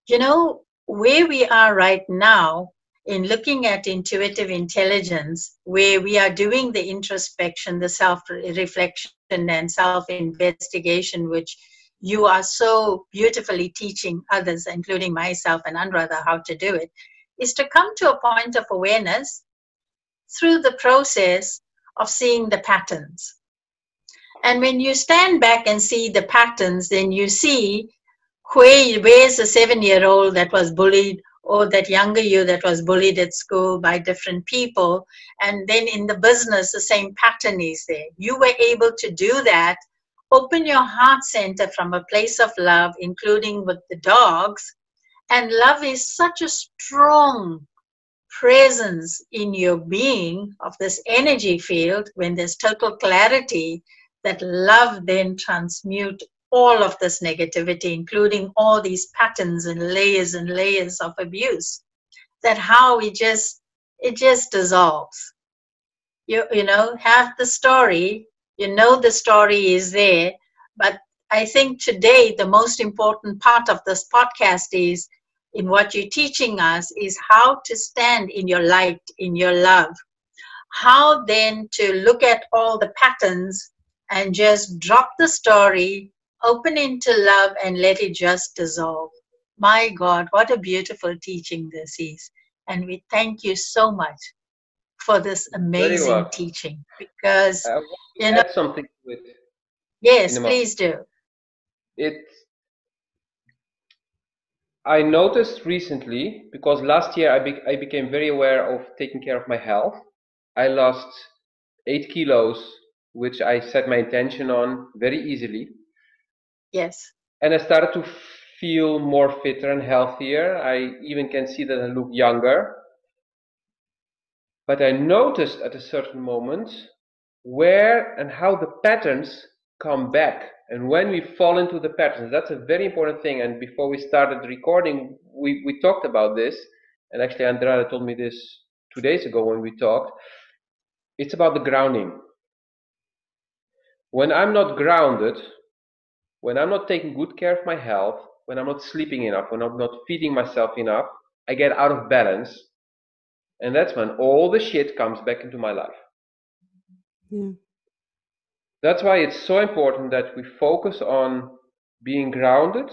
you know, where we are right now in looking at intuitive intelligence, where we are doing the introspection, the self reflection, and self investigation, which you are so beautifully teaching others, including myself and Anuradha, how to do it, is to come to a point of awareness through the process of seeing the patterns. And when you stand back and see the patterns, then you see where, where's the seven year old that was bullied or that younger you that was bullied at school by different people. And then in the business, the same pattern is there. You were able to do that. Open your heart center from a place of love, including with the dogs. And love is such a strong presence in your being of this energy field when there's total clarity that love then transmute all of this negativity, including all these patterns and layers and layers of abuse, that how it just it just dissolves. You you know, have the story, you know the story is there, but I think today the most important part of this podcast is in what you're teaching us is how to stand in your light, in your love. How then to look at all the patterns and just drop the story, open into love, and let it just dissolve. My God, what a beautiful teaching this is. And we thank you so much for this amazing teaching because you know something with yes please do it i noticed recently because last year I, be- I became very aware of taking care of my health i lost eight kilos which I set my intention on very easily. Yes. And I started to feel more fitter and healthier. I even can see that I look younger. But I noticed at a certain moment where and how the patterns come back. And when we fall into the patterns, that's a very important thing. And before we started recording, we, we talked about this. And actually, Andrada told me this two days ago when we talked. It's about the grounding when I'm not grounded, when I'm not taking good care of my health, when I'm not sleeping enough, when I'm not feeding myself enough, I get out of balance. And that's when all the shit comes back into my life. Yeah. That's why it's so important that we focus on being grounded,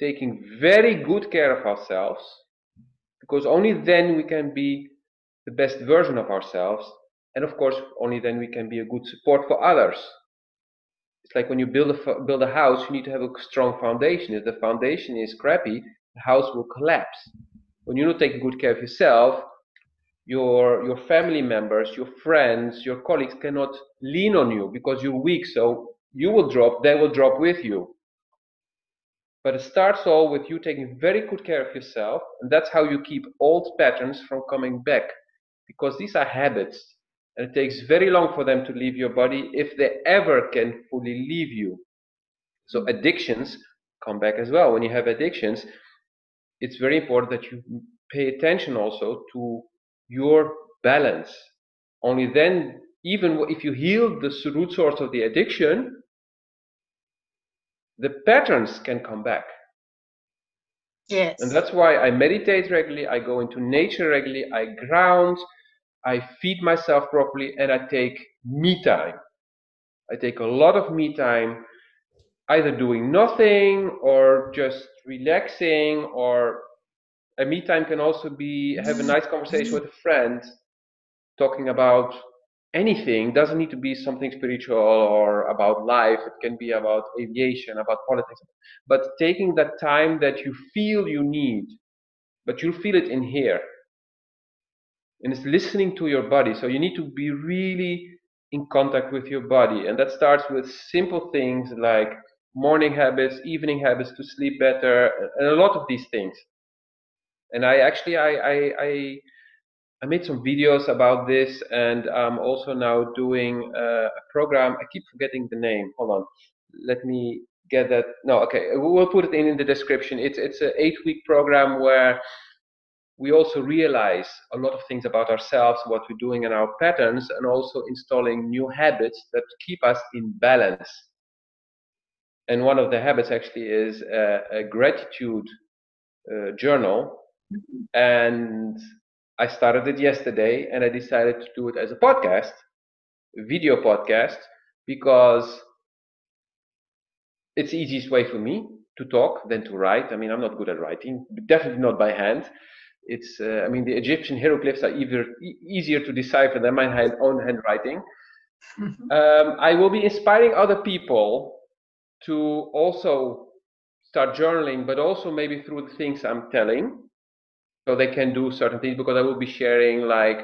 taking very good care of ourselves, because only then we can be the best version of ourselves. And of course, only then we can be a good support for others. It's like when you build a build a house, you need to have a strong foundation. If the foundation is crappy, the house will collapse. When you're not taking good care of yourself, your your family members, your friends, your colleagues cannot lean on you because you're weak. So you will drop, they will drop with you. But it starts all with you taking very good care of yourself, and that's how you keep old patterns from coming back. Because these are habits. And it takes very long for them to leave your body if they ever can fully leave you. So mm-hmm. addictions come back as well. When you have addictions, it's very important that you pay attention also to your balance. Only then, even if you heal the root source of the addiction, the patterns can come back. Yes. And that's why I meditate regularly, I go into nature regularly, I ground, I feed myself properly, and I take me time. I take a lot of me time, either doing nothing or just relaxing, or a me time can also be have a mm. nice conversation with a friend, talking about anything. Doesn't need to be something spiritual or about life. It can be about aviation about politics. But taking that time that you feel you need but you feel it in here and it's listening to your body. So you need to be really in contact with your body. And that starts with simple things like morning habits evening habits to sleep better and a lot of these things and i actually i i, I I made some videos about this, and I'm also now doing uh, a program. I keep forgetting the name. Hold on, let me get that. No, okay, we'll put it in in the description. It's it's an eight-week program where we also realize a lot of things about ourselves, what we're doing and our patterns, and also installing new habits that keep us in balance. And one of the habits actually is a, a gratitude uh, journal. And I started it yesterday and I decided to do it as a podcast, a video podcast, because it's the easiest way for me to talk than to write. I mean, I'm not good at writing, definitely not by hand. It's, uh, I mean, the Egyptian hieroglyphs are either e- easier to decipher than my own handwriting. Mm-hmm. Um, I will be inspiring other people to also start journaling, but also maybe through the things I'm telling so they can do certain things because I will be sharing like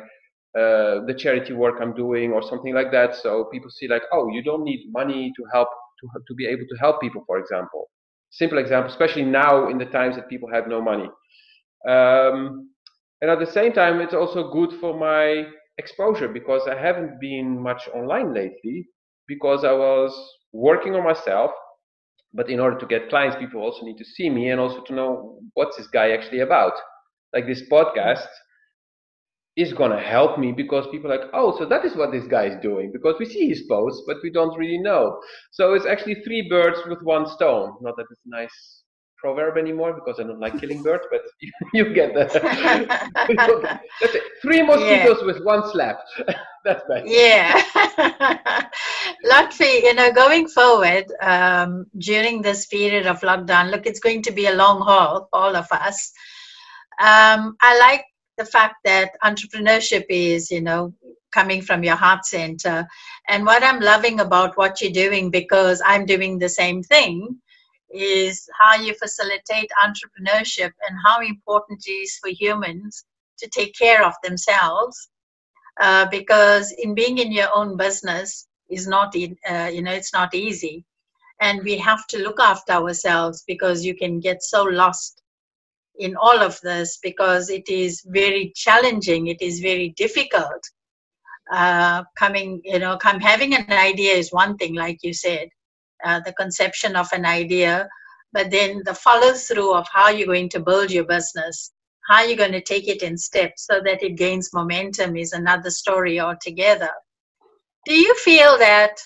uh, the charity work I'm doing or something like that. So people see like, oh, you don't need money to help to to be able to help people, for example. Simple example, especially now in the times that people have no money. Um, and at the same time, it's also good for my exposure because I haven't been much online lately because I was working on myself. But in order to get clients, people also need to see me and also to know what's this guy actually about like this podcast is going to help me because people are like, oh, so that is what this guy is doing because we see his posts, but we don't really know. So it's actually three birds with one stone. Not that it's a nice proverb anymore because I don't like killing birds, but you, you get that. That's it. Three mosquitoes yeah. with one slap. That's better. Yeah. Lotfi, you know, going forward um, during this period of lockdown, look, it's going to be a long haul for all of us um, I like the fact that entrepreneurship is, you know, coming from your heart center. And what I'm loving about what you're doing, because I'm doing the same thing, is how you facilitate entrepreneurship and how important it is for humans to take care of themselves. Uh, because in being in your own business is not, uh, you know, it's not easy. And we have to look after ourselves because you can get so lost in all of this because it is very challenging it is very difficult. Uh, coming you know come having an idea is one thing like you said uh, the conception of an idea but then the follow through of how you're going to build your business how you're going to take it in steps so that it gains momentum is another story altogether. Do you feel that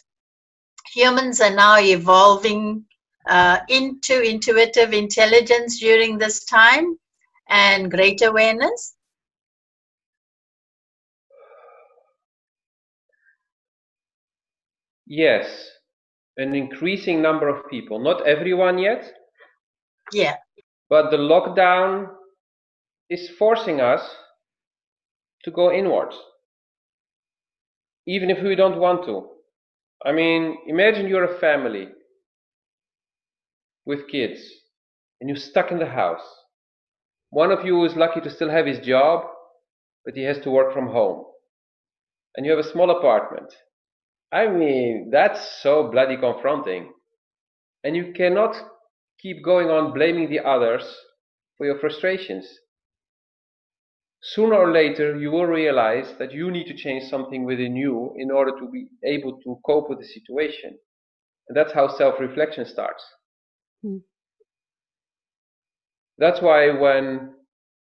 humans are now evolving uh, into intuitive intelligence during this time and great awareness? Yes, an increasing number of people. Not everyone yet. Yeah. But the lockdown is forcing us to go inwards, even if we don't want to. I mean, imagine you're a family with kids and you're stuck in the house. One of you is lucky to still have his job, but he has to work from home. And you have a small apartment. I mean, that's so bloody confronting. And you cannot keep going on blaming the others for your frustrations. Sooner or later, you will realize that you need to change something within you in order to be able to cope with the situation. And that's how self reflection starts. Hmm. That's why when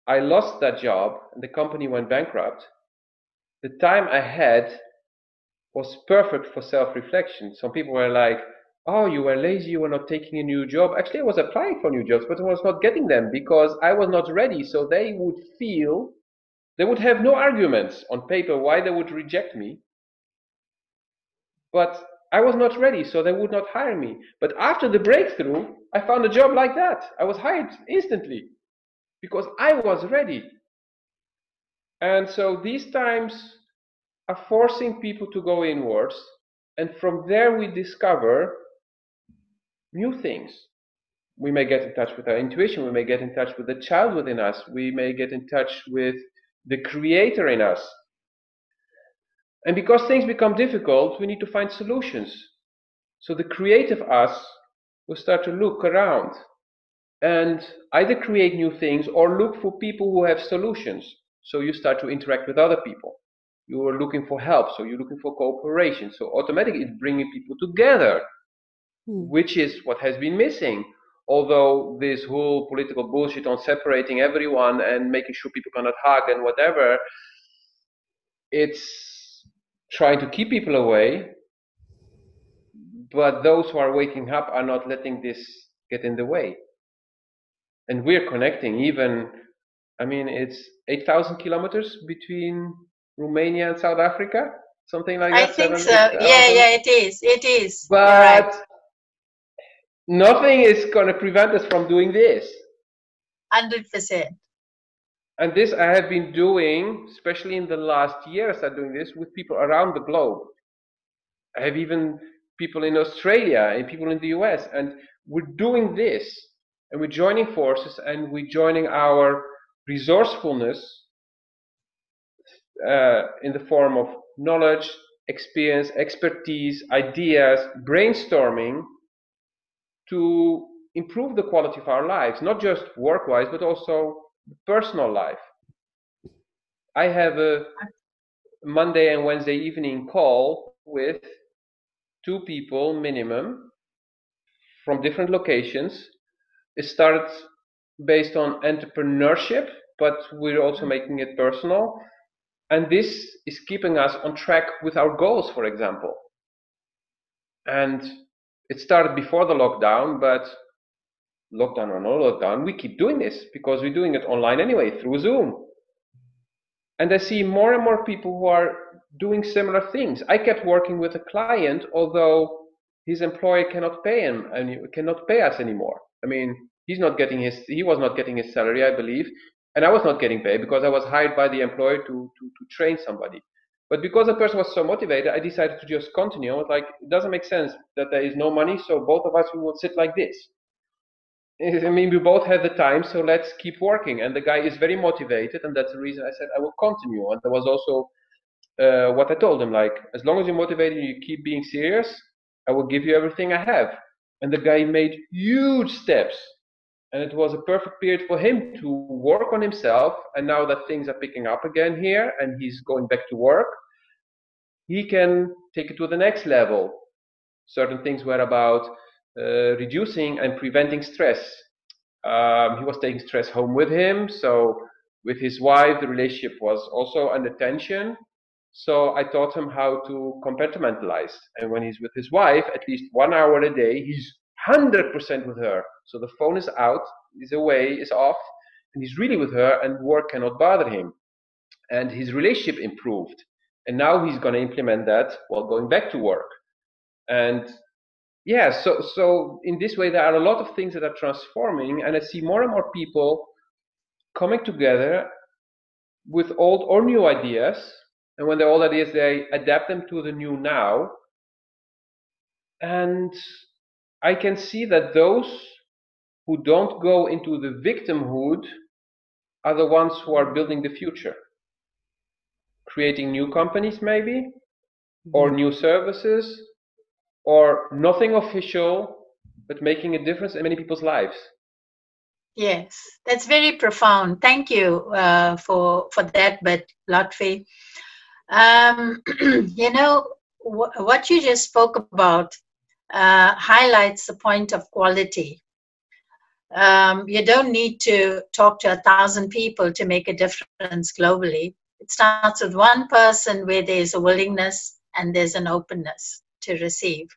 I lost that job and the company went bankrupt, the time I had was perfect for self reflection. Some people were like, oh, you were lazy, you were not taking a new job. Actually, I was applying for new jobs, but I was not getting them because I was not ready. So they would feel, they would have no arguments on paper why they would reject me. But I was not ready, so they would not hire me. But after the breakthrough, I found a job like that. I was hired instantly because I was ready. And so these times are forcing people to go inwards. And from there, we discover new things. We may get in touch with our intuition. We may get in touch with the child within us. We may get in touch with the creator in us. And because things become difficult, we need to find solutions. So the creative us will start to look around and either create new things or look for people who have solutions. So you start to interact with other people. You are looking for help, so you're looking for cooperation. So automatically it's bringing people together, hmm. which is what has been missing. Although this whole political bullshit on separating everyone and making sure people cannot hug and whatever, it's trying to keep people away. But those who are waking up are not letting this get in the way. And we're connecting even i mean it's 8000 kilometers between romania and south africa something like that i think so. yeah yeah it is it is. But right. nothing is going to prevent us from doing this. 100% and this i have been doing especially in the last years i'm doing this with people around the globe. I have even people in australia and people in the us and we're doing this and we're joining forces and we're joining our resourcefulness uh, in the form of knowledge, experience, expertise, ideas, brainstorming to improve the quality of our lives, not just work wise, but also personal life. I have a Monday and Wednesday evening call with two people minimum from different locations it started based on entrepreneurship, but we're also mm-hmm. making it personal. And this is keeping us on track with our goals, for example. And it started before the lockdown, but lockdown or no lockdown, we keep doing this because we're doing it online anyway through Zoom. And I see more and more people who are doing similar things. I kept working with a client, although his employer cannot pay him and cannot pay us anymore. I mean, he's not getting his he was not getting his salary, I believe, and I was not getting paid because I was hired by the employer to to, to train somebody. But because the person was so motivated, I decided to just continue. I was like, it doesn't make sense that there is no money, so both of us we will sit like this. I mean, we both have the time, so let's keep working. And the guy is very motivated, and that's the reason I said I will continue. And there was also uh, what I told him, like, as long as you're motivated and you keep being serious, I will give you everything I have and the guy made huge steps and it was a perfect period for him to work on himself and now that things are picking up again here and he's going back to work he can take it to the next level certain things were about uh, reducing and preventing stress um, he was taking stress home with him so with his wife the relationship was also under tension so I taught him how to compartmentalize. And when he's with his wife, at least one hour a day, he's 100% with her. So the phone is out, he's away, is off, and he's really with her, and work cannot bother him. And his relationship improved. And now he's going to implement that while going back to work. And yeah, so so in this way, there are a lot of things that are transforming, and I see more and more people coming together with old or new ideas and when they're old ideas, they adapt them to the new now. And I can see that those who don't go into the victimhood are the ones who are building the future. Creating new companies, maybe, or mm-hmm. new services, or nothing official, but making a difference in many people's lives. Yes, that's very profound. Thank you uh, for for that, but Lotfi. Um, you know, wh- what you just spoke about uh, highlights the point of quality. Um, you don't need to talk to a thousand people to make a difference globally. It starts with one person where there's a willingness and there's an openness to receive.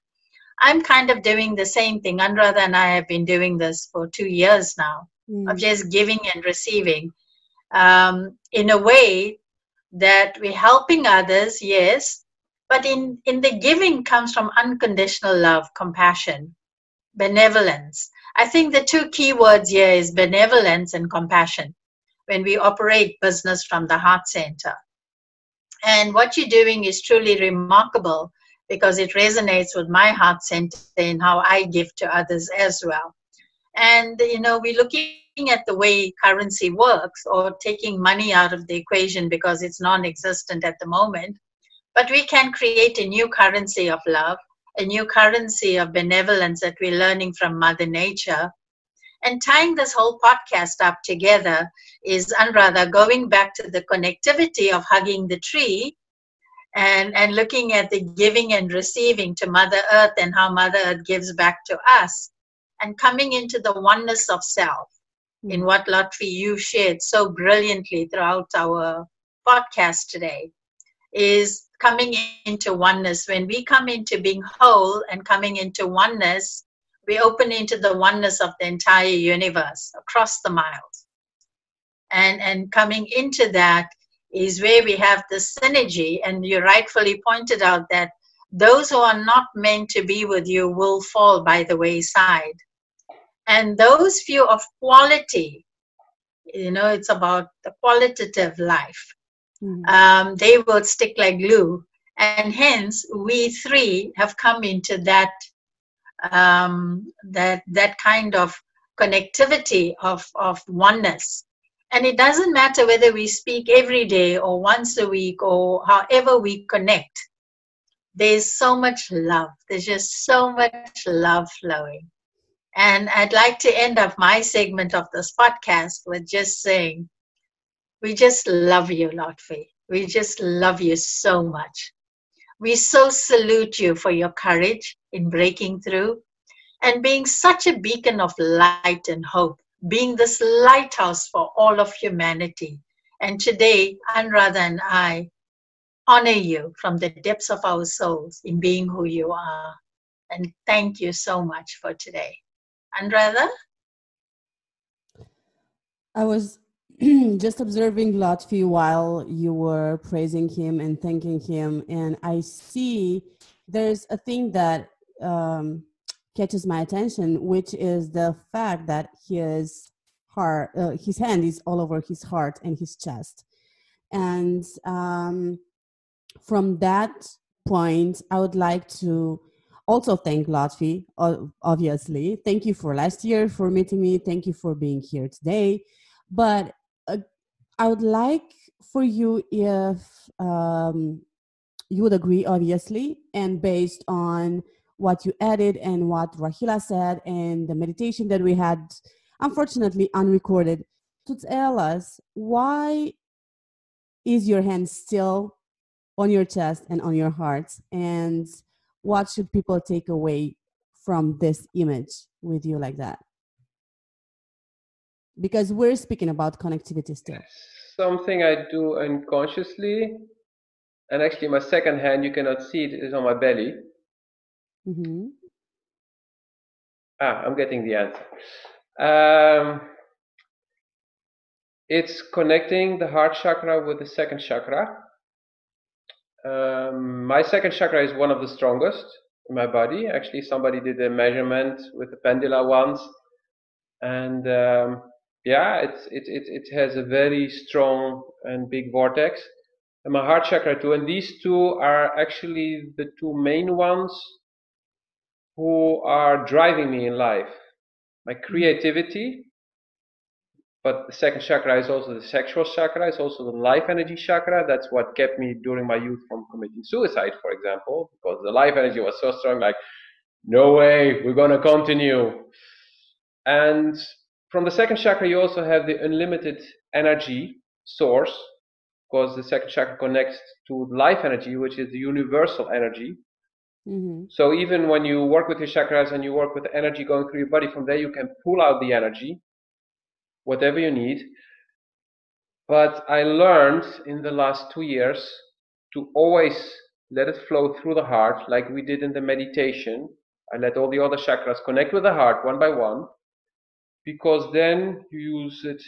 I'm kind of doing the same thing. Andrada and I have been doing this for two years now mm. of just giving and receiving um, in a way that we're helping others, yes, but in, in the giving comes from unconditional love, compassion, benevolence. I think the two key words here is benevolence and compassion when we operate business from the heart center. And what you're doing is truly remarkable because it resonates with my heart center and how I give to others as well. And, you know, we're looking at the way currency works or taking money out of the equation because it's non existent at the moment. But we can create a new currency of love, a new currency of benevolence that we're learning from Mother Nature. And tying this whole podcast up together is Andrada going back to the connectivity of hugging the tree and, and looking at the giving and receiving to Mother Earth and how Mother Earth gives back to us and coming into the oneness of self in hmm. what Lotfi you shared so brilliantly throughout our podcast today is coming into oneness. When we come into being whole and coming into oneness, we open into the oneness of the entire universe across the miles. And, and coming into that is where we have the synergy. And you rightfully pointed out that those who are not meant to be with you will fall by the wayside. And those few of quality, you know, it's about the qualitative life, mm-hmm. um, they will stick like glue. And hence, we three have come into that um, that that kind of connectivity of of oneness. And it doesn't matter whether we speak every day or once a week or however we connect. There's so much love. There's just so much love flowing. And I'd like to end up my segment of this podcast with just saying, we just love you, Lotfi. We just love you so much. We so salute you for your courage in breaking through and being such a beacon of light and hope, being this lighthouse for all of humanity. And today, Andrada and I honor you from the depths of our souls in being who you are. And thank you so much for today. Andrada? I was just observing Lotfi while you were praising him and thanking him, and I see there's a thing that um, catches my attention, which is the fact that his heart, uh, his hand is all over his heart and his chest, and um, from that point, I would like to also thank Lotfi, obviously. Thank you for last year for meeting me. Thank you for being here today. But uh, I would like for you if um, you would agree, obviously, and based on what you added and what Rahila said and the meditation that we had, unfortunately unrecorded, to tell us why is your hand still on your chest and on your heart and what should people take away from this image with you like that? Because we're speaking about connectivity still. Something I do unconsciously, and actually, my second hand, you cannot see it, is on my belly. Mm-hmm. Ah, I'm getting the answer. Um, it's connecting the heart chakra with the second chakra. Um, my second chakra is one of the strongest in my body. Actually, somebody did a measurement with a pendula once, and um, yeah, it's it, it it has a very strong and big vortex. And my heart chakra too. And these two are actually the two main ones who are driving me in life. My creativity but the second chakra is also the sexual chakra, it's also the life energy chakra. That's what kept me during my youth from committing suicide, for example, because the life energy was so strong, like, no way, we're gonna continue. And from the second chakra, you also have the unlimited energy source, because the second chakra connects to life energy, which is the universal energy. Mm-hmm. So even when you work with your chakras and you work with the energy going through your body, from there you can pull out the energy whatever you need. But I learned in the last two years to always let it flow through the heart, like we did in the meditation. I let all the other chakras connect with the heart one by one, because then you use it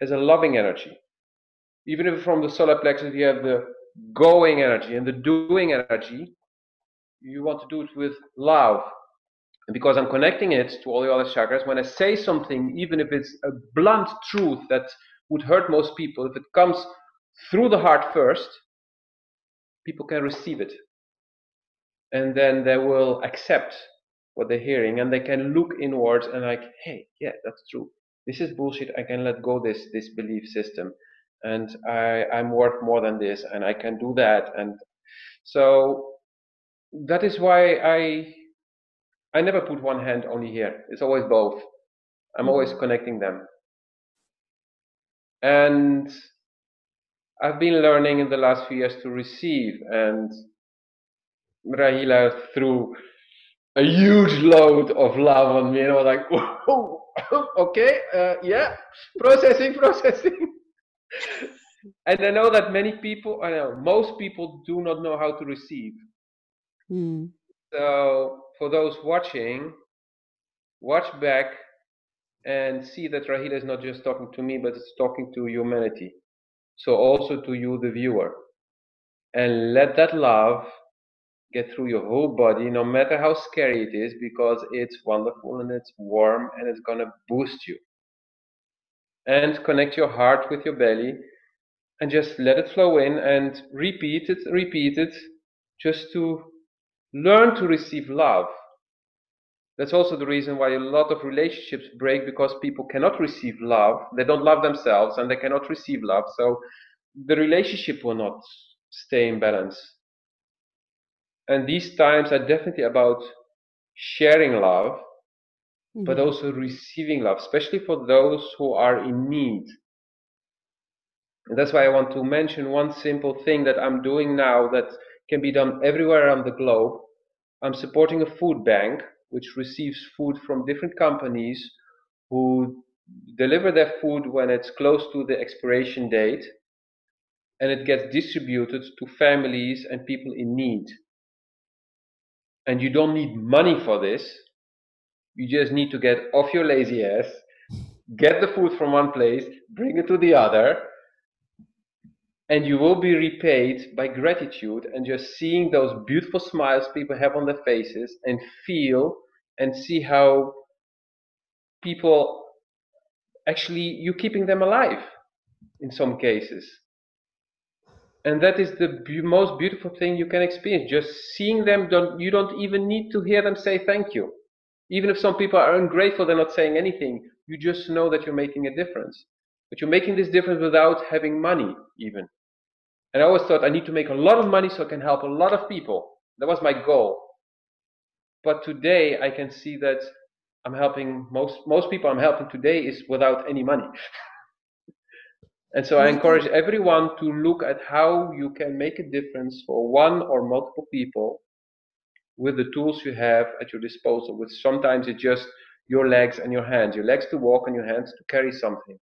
as a loving energy. Even if from the solar plexus you have the going energy and the doing energy, you want to do it with love. Because I'm connecting it to all the other chakras, when I say something, even if it's a blunt truth that would hurt most people, if it comes through the heart first, people can receive it. And then they will accept what they're hearing and they can look inwards and like, hey, yeah, that's true. This is bullshit. I can let go this this belief system. And I, I'm worth more than this and I can do that. And so that is why I I never put one hand only here. It's always both. I'm always mm-hmm. connecting them. And I've been learning in the last few years to receive, and Rahila threw a huge load of love on me, and I was like, Whoa, okay, uh, yeah, processing, processing. and I know that many people, I know most people do not know how to receive. Mm. So for those watching, watch back and see that Rahila is not just talking to me, but it's talking to humanity so also to you, the viewer. And let that love get through your whole body, no matter how scary it is, because it's wonderful and it's warm and it's going to boost you. And connect your heart with your belly and just let it flow in and repeat it, repeat it, just to learn to receive love that's also the reason why a lot of relationships break because people cannot receive love. They don't love themselves and they cannot receive love. So the relationship will not stay in balance. And these times are definitely about sharing love, mm-hmm. but also receiving love, especially for those who are in need. And that's why I want to mention one simple thing that I'm doing now that can be done everywhere around the globe. I'm supporting a food bank which receives food from different companies who deliver their food when it's close to the expiration date and it gets distributed to families and people in need. And you don't need money for this. You just need to get off your lazy ass, get the food from one place, bring it to the other, and you will be repaid by gratitude and just seeing those beautiful smiles people have on their faces and feel and see how people actually you're keeping them alive in some cases. And that is the most beautiful thing you can experience. Just seeing them don't you don't even need to hear them say thank you. Even if some people are ungrateful they're not saying anything. You just know that you're making a difference but you're making this difference without having money even and i always thought i need to make a lot of money so i can help a lot of people that was my goal but today I can see that I'm helping most most people I'm helping today is without any money. and so I encourage everyone to look at how you can make a difference for one or multiple people with the tools you have at your disposal. With sometimes it's just your legs and your hands, your legs to walk and your hands to carry something.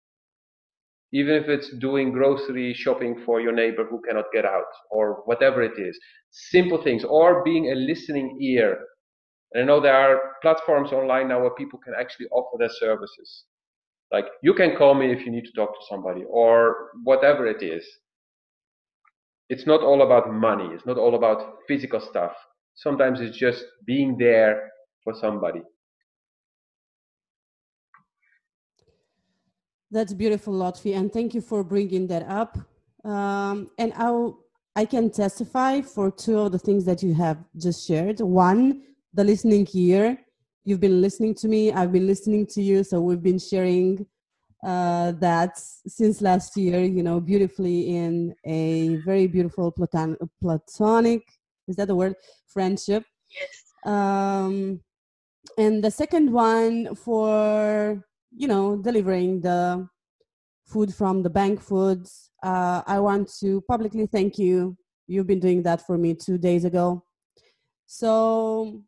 Even if it's doing grocery shopping for your neighbor who cannot get out or whatever it is. Simple things or being a listening ear and I know there are platforms online now where people can actually offer their services. Like you can call me if you need to talk to somebody or whatever it is. It's not all about money. It's not all about physical stuff. Sometimes it's just being there for somebody. That's beautiful, Lotfi, and thank you for bringing that up. Um, and I I can testify for two of the things that you have just shared. One, the listening ear. You've been listening to me. I've been listening to you. So we've been sharing uh, that since last year, you know, beautifully in a very beautiful platon- platonic, is that the word? Friendship. Yes. Um, and the second one for, you know, delivering the food from the bank foods. Uh, I want to publicly thank you. You've been doing that for me two days ago. So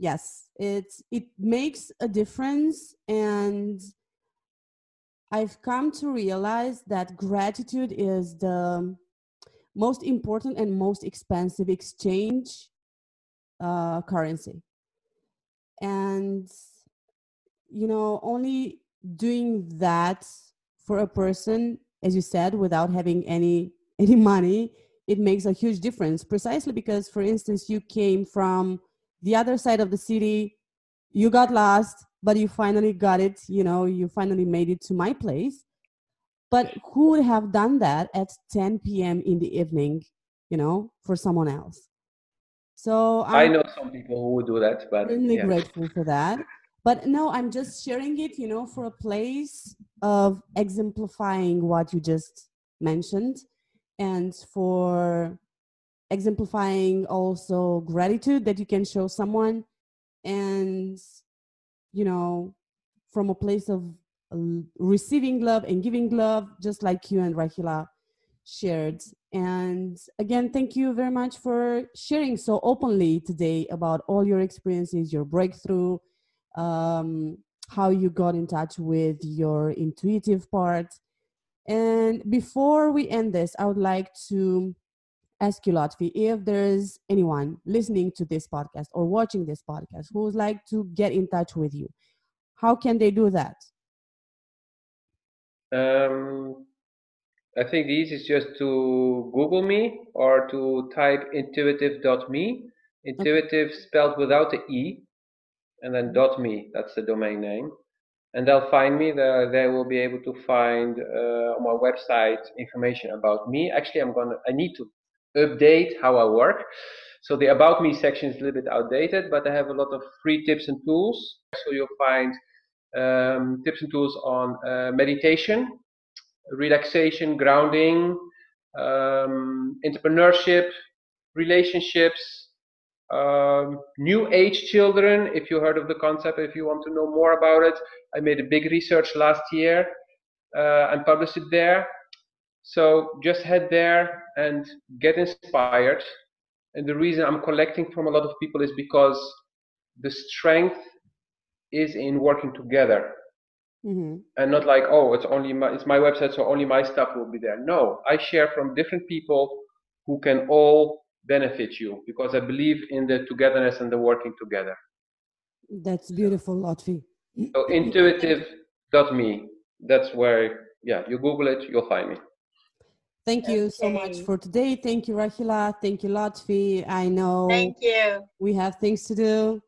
yes it's it makes a difference and i've come to realize that gratitude is the most important and most expensive exchange uh, currency and you know only doing that for a person as you said without having any any money it makes a huge difference. Precisely because for instance you came from the other side of the city you got lost but you finally got it you know you finally made it to my place. But who would have done that at 10 p.m in the evening you know for someone else? So I'm i know some people who would do that but I'm really yeah. grateful for that but no i'm just sharing it you know for a place of exemplifying what you just mentioned and for exemplifying also gratitude that you can show someone and you know from a place of receiving love and giving love just like you and rahila shared. And again thank you very much for sharing so openly today about all your experiences your breakthrough um, how you got in touch with your intuitive part and before we end this, I would like to ask you, Lotfi, if there's anyone listening to this podcast or watching this podcast who would like to get in touch with you, how can they do that? Um, I think the easiest is just to Google me or to type intuitive.me. Intuitive okay. spelled without the E and then dot .me, that's the domain name and they'll find me. The, they will be able to find uh, on my website information about me. Actually, I'm gonna. I need to update how I work. So the about me section is a little bit outdated, but I have a lot of free tips and tools. So you'll find um, tips and tools on uh, meditation, relaxation, grounding, um, entrepreneurship, relationships, um, new age children, if you heard of the concept, if you want to know more about it, I made a big research last year uh, and published it there. So just head there and get inspired. And the reason I'm collecting from a lot of people is because the strength is in working together. Mm-hmm. And not like, oh, it's only my, it's my website, so only my stuff will be there. No, I share from different people who can all benefit you because I believe in the togetherness and the working together. That's beautiful, Lotfi. So intuitive.me. That's where, yeah, you Google it, you'll find me. Thank you okay. so much for today. Thank you, Rahila. Thank you, Lotfi. I know. Thank you. We have things to do,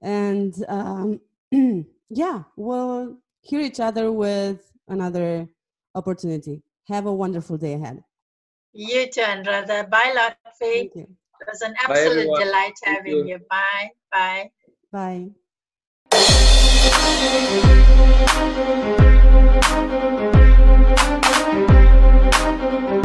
and um, yeah, we'll hear each other with another opportunity. Have a wonderful day ahead. You too, and brother. Bye, Lotfi. It was an absolute bye, delight having you. you. Bye. Bye. Bye. Bye.